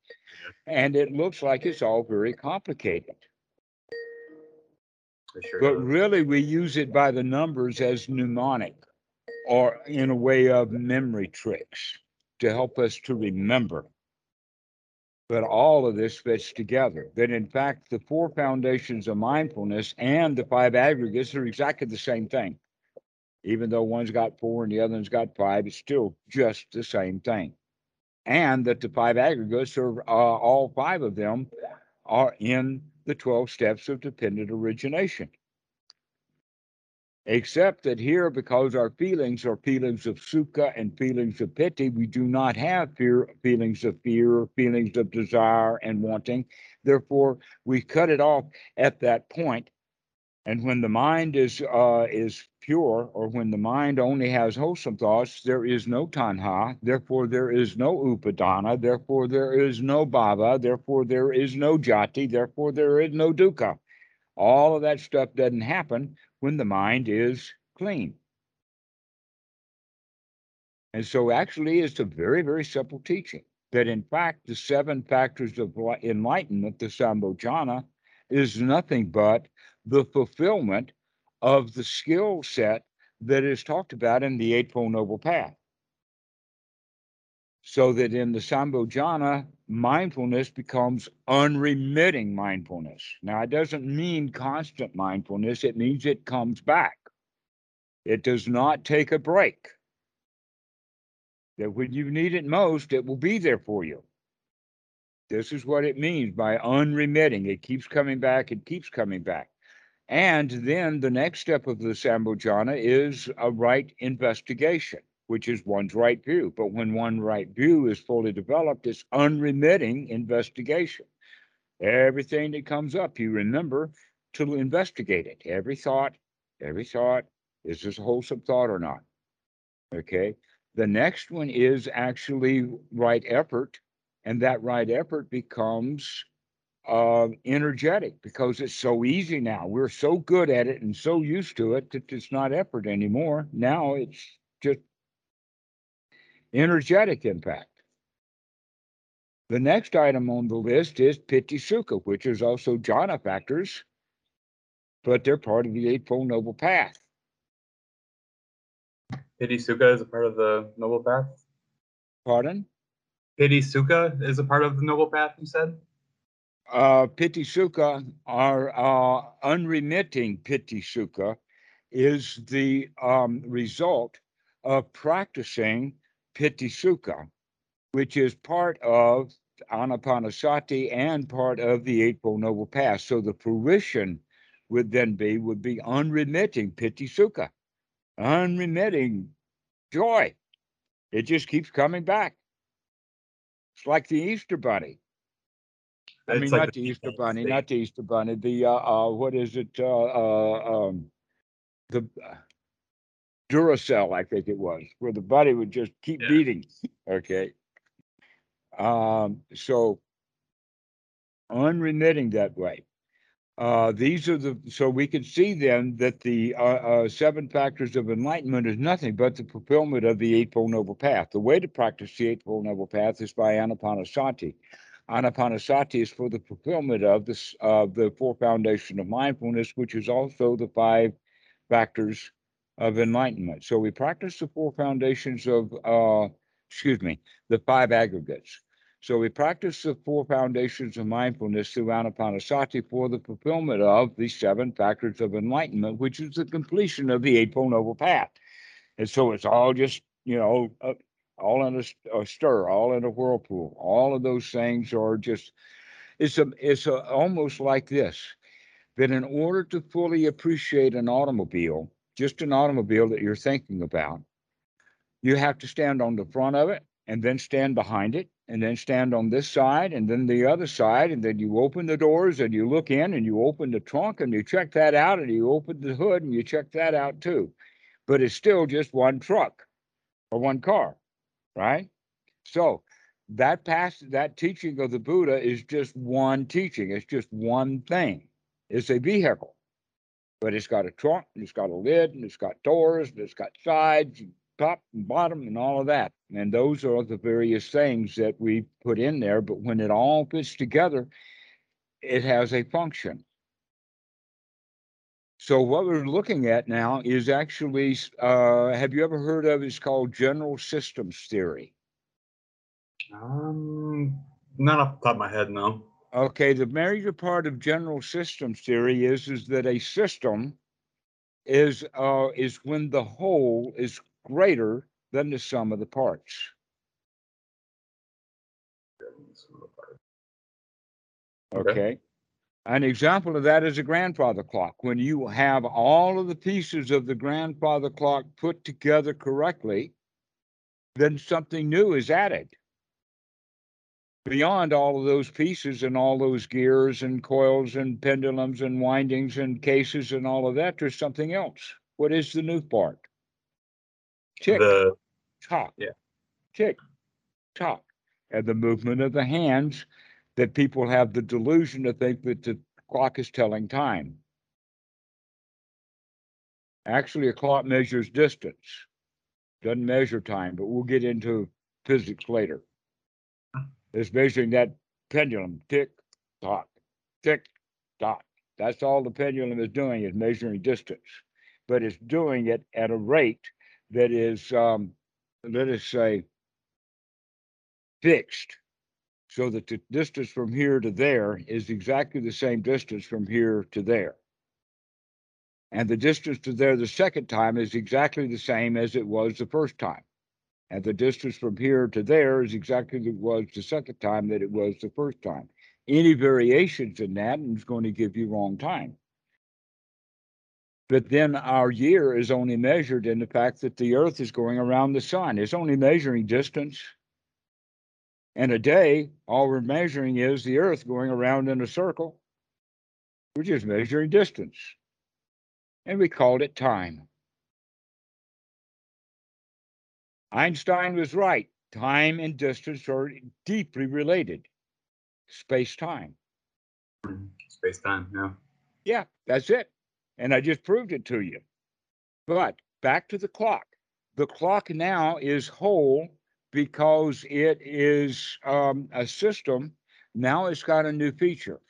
And it looks like it's all very complicated. Sure but really we use it by the numbers as mnemonic or in a way of memory tricks to help us to remember. But all of this fits together. That in fact, the four foundations of mindfulness and the five aggregates are exactly the same thing. Even though one's got four and the other one's got five, it's still just the same thing. And that the five aggregates are uh, all five of them are in the 12 steps of dependent origination except that here, because our feelings are feelings of sukha and feelings of piti, we do not have fear, feelings of fear, feelings of desire and wanting. Therefore, we cut it off at that point. And when the mind is uh, is pure, or when the mind only has wholesome thoughts, there is no tanha. Therefore, there is no upadana. Therefore, there is no bhava. Therefore, there is no jati. Therefore, there is no dukkha. All of that stuff doesn't happen when the mind is clean. And so, actually, it's a very, very simple teaching that, in fact, the seven factors of enlightenment, the Sambhojana, is nothing but the fulfillment of the skill set that is talked about in the Eightfold Noble Path. So that in the Sambhojana, mindfulness becomes unremitting mindfulness. Now, it doesn't mean constant mindfulness, it means it comes back. It does not take a break. That when you need it most, it will be there for you. This is what it means by unremitting. It keeps coming back, it keeps coming back. And then the next step of the Sambhojana is a right investigation which is one's right view. But when one right view is fully developed, it's unremitting investigation. Everything that comes up, you remember to investigate it. Every thought, every thought, is this a wholesome thought or not? Okay. The next one is actually right effort, and that right effort becomes uh, energetic because it's so easy now. We're so good at it and so used to it that it's not effort anymore. Now it's just energetic impact. The next item on the list is Piti Sukha, which is also jhana factors, but they're part of the Eightfold Noble Path. Piti Sukha is a part of the Noble Path? Pardon? Piti Sukha is a part of the Noble Path, you said? Uh, Piti Sukha, our uh, unremitting Piti Sukha, is the um, result of practicing Piti which is part of Anapanasati and part of the Eightfold Noble Path. So the fruition would then be would be unremitting Piti unremitting joy. It just keeps coming back. It's like the Easter Bunny. I mean, like not the Easter Bunny, not the Easter Bunny. The uh, uh what is it? Uh, uh um, the uh, Duracell, I think it was, where the bunny would just keep Yeah. beating. Okay. Um. So unremitting that way. Uh, these are the so we can see then that the uh, uh, seven factors of enlightenment is nothing but the fulfillment of the eightfold noble path. The way to practice the eightfold noble path is by anapanasati. Anapanasati is for the fulfillment of this of the four foundation of mindfulness, which is also the five factors of enlightenment. So we practice the four foundations of uh, excuse me, the five aggregates. So we practice the four foundations of mindfulness through Anapanasati for the fulfillment of the seven factors of enlightenment, which is the completion of the Eightfold Noble Path. And so it's all just, you know, uh, all in a stir, all in a whirlpool. All of those things are just, it's a, it's a, almost like this that in order to fully appreciate an automobile, just an automobile that you're thinking about, you have to stand on the front of it and then stand behind it and then stand on this side and then the other side and then you open the doors and you look in and you open the trunk and you check that out and you open the hood and you check that out too. But it's still just one truck or one car right? So that past that teaching of the buddha is just one teaching. It's just one thing. It's a vehicle but it's got a trunk and it's got a lid and it's got doors and it's got sides and top and bottom and all of that. And those are the various things that we put in there. But when it all fits together, it has a function. So what we're looking at now is actually, uh, have you ever heard of? It's called general systems theory. Um, not off the top of my head, no. Okay, the major part of general systems theory is is that a system is uh, is when the whole is greater than the sum of the parts. Okay. Okay. An example of that is a grandfather clock. When you have all of the pieces of the grandfather clock put together correctly, then something new is added. Beyond all of those pieces and all those gears and coils and pendulums and windings and cases and all of that, there's something else. What is the new part? Tick, The tock, yeah. tick, tock. And the movement of the hands that people have the delusion to think that the clock is telling time. Actually, a clock measures distance, doesn't measure time, but we'll get into physics later. It's measuring that pendulum tick, tock, tick, tock. That's all the pendulum is doing is measuring distance, but it's doing it at a rate that is, um, let us say, fixed so that the distance from here to there is exactly the same distance from here to there. And the distance to there the second time is exactly the same as it was the first time. And the distance from here to there is exactly what it was the second time that it was the first time. Any variations in that is going to give you wrong time. But then our year is only measured in the fact that the earth is going around the sun. It's only measuring distance. And a day, all we're measuring is the earth going around in a circle. We're just measuring distance. And we called it time. Einstein was right. Time and distance are deeply related. Space time. space time, yeah. Yeah, that's it. And I just proved it to you. But back to the clock. The clock now is whole because it is um, a system. Now it's got a new feature.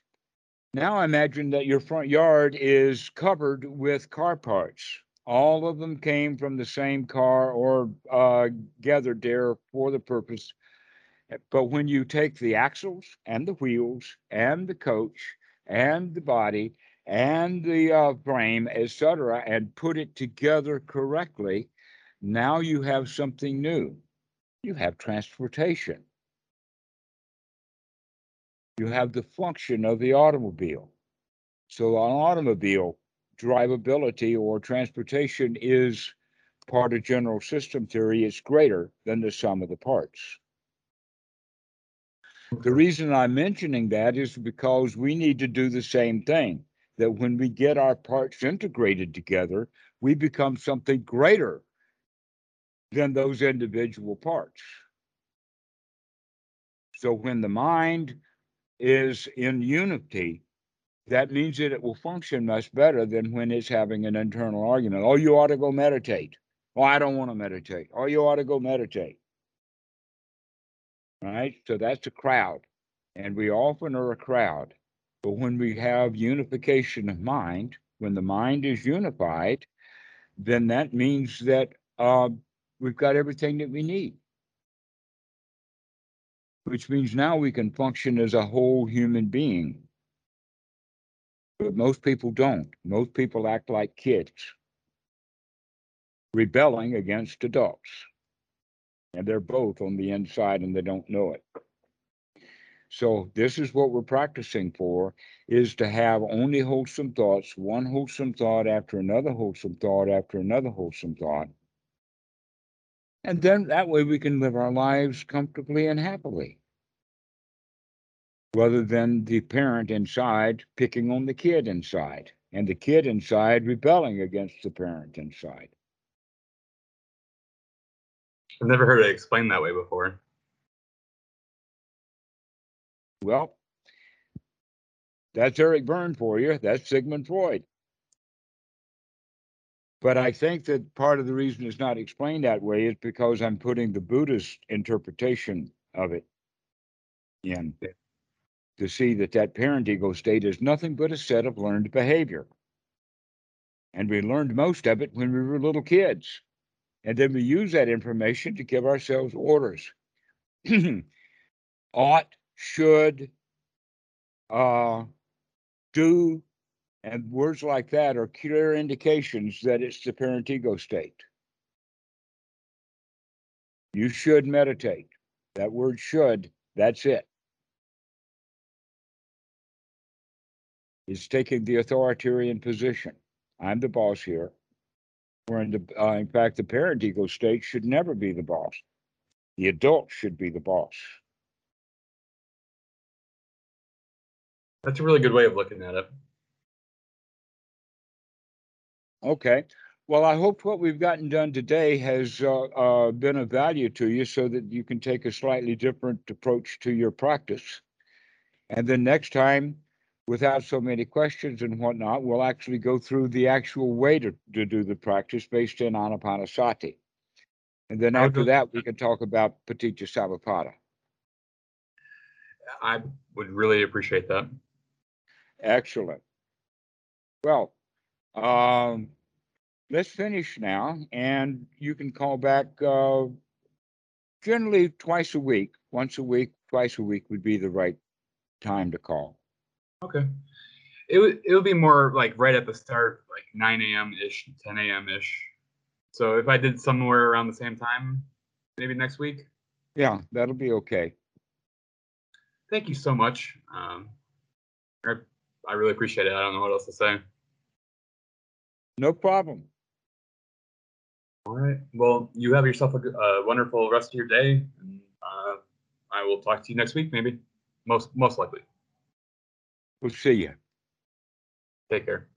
Now imagine that your front yard is covered with car parts, All of them came from the same car or uh, gathered there for the purpose. But when you take the axles and the wheels and the coach and the body and the uh, frame, etc., and put it together correctly, now you have something new. You have transportation. You have the function of the automobile. So, an automobile drivability or transportation is part of general system theory, it's greater than the sum of the parts. The reason I'm mentioning that is because we need to do the same thing. That when we get our parts integrated together, we become something greater than those individual parts. So when the mind is in unity, that means that it will function much better than when it's having an internal argument. Oh, you ought to go meditate. Oh, I don't want to meditate. Oh, you ought to go meditate. Right? So that's a crowd. And we often are a crowd. But when we have unification of mind, when the mind is unified, then that means that uh, we've got everything that we need. Which means now we can function as a whole human being but most people don't. Most people act like kids, rebelling against adults. And they're both on the inside and they don't know it. So this is what we're practicing for is to have only wholesome thoughts, one wholesome thought after another wholesome thought after another wholesome thought. And then that way we can live our lives comfortably and happily rather than the parent inside picking on the kid inside and the kid inside rebelling against the parent inside. I've never heard it explained that way before. Well, that's Eric Berne for you. That's Sigmund Freud. But I think that part of the reason it's not explained that way is because I'm putting the Buddhist interpretation of it in. To see that that parent ego state is nothing but a set of learned behavior. And we learned most of it when we were little kids. And then we use that information to give ourselves orders. Ought, should, uh, do, and words like that are clear indications that it's the parent ego state. You should meditate. That word should, that's it. Is taking the authoritarian position. I'm the boss here. Or in, the, uh, in fact, the parent ego state should never be the boss. The adult should be the boss. That's a really good way of looking at it. Okay. Well, I hope what we've gotten done today has uh, uh, been of value to you so that you can take a slightly different approach to your practice. And then next time, without so many questions and whatnot, we'll actually go through the actual way to, to do the practice based in Anapanasati. And then after that, we can talk about Paticca Samuppada. I would really appreciate that. Excellent. Well, um, let's finish now, and you can call back uh, generally twice a week. Once a week, twice a week would be the right time to call. Okay. It would it would be more like right at the start, like 9 a.m. ish, 10 a.m. ish. So if I did somewhere around the same time, maybe next week. Yeah, that'll be okay. Thank you so much. Um, I, I really appreciate it. I don't know what else to say. No problem. All right. Well, you have yourself a, a wonderful rest of your day, and uh, I will talk to you next week, maybe. Most most likely. We'll see you. Take care.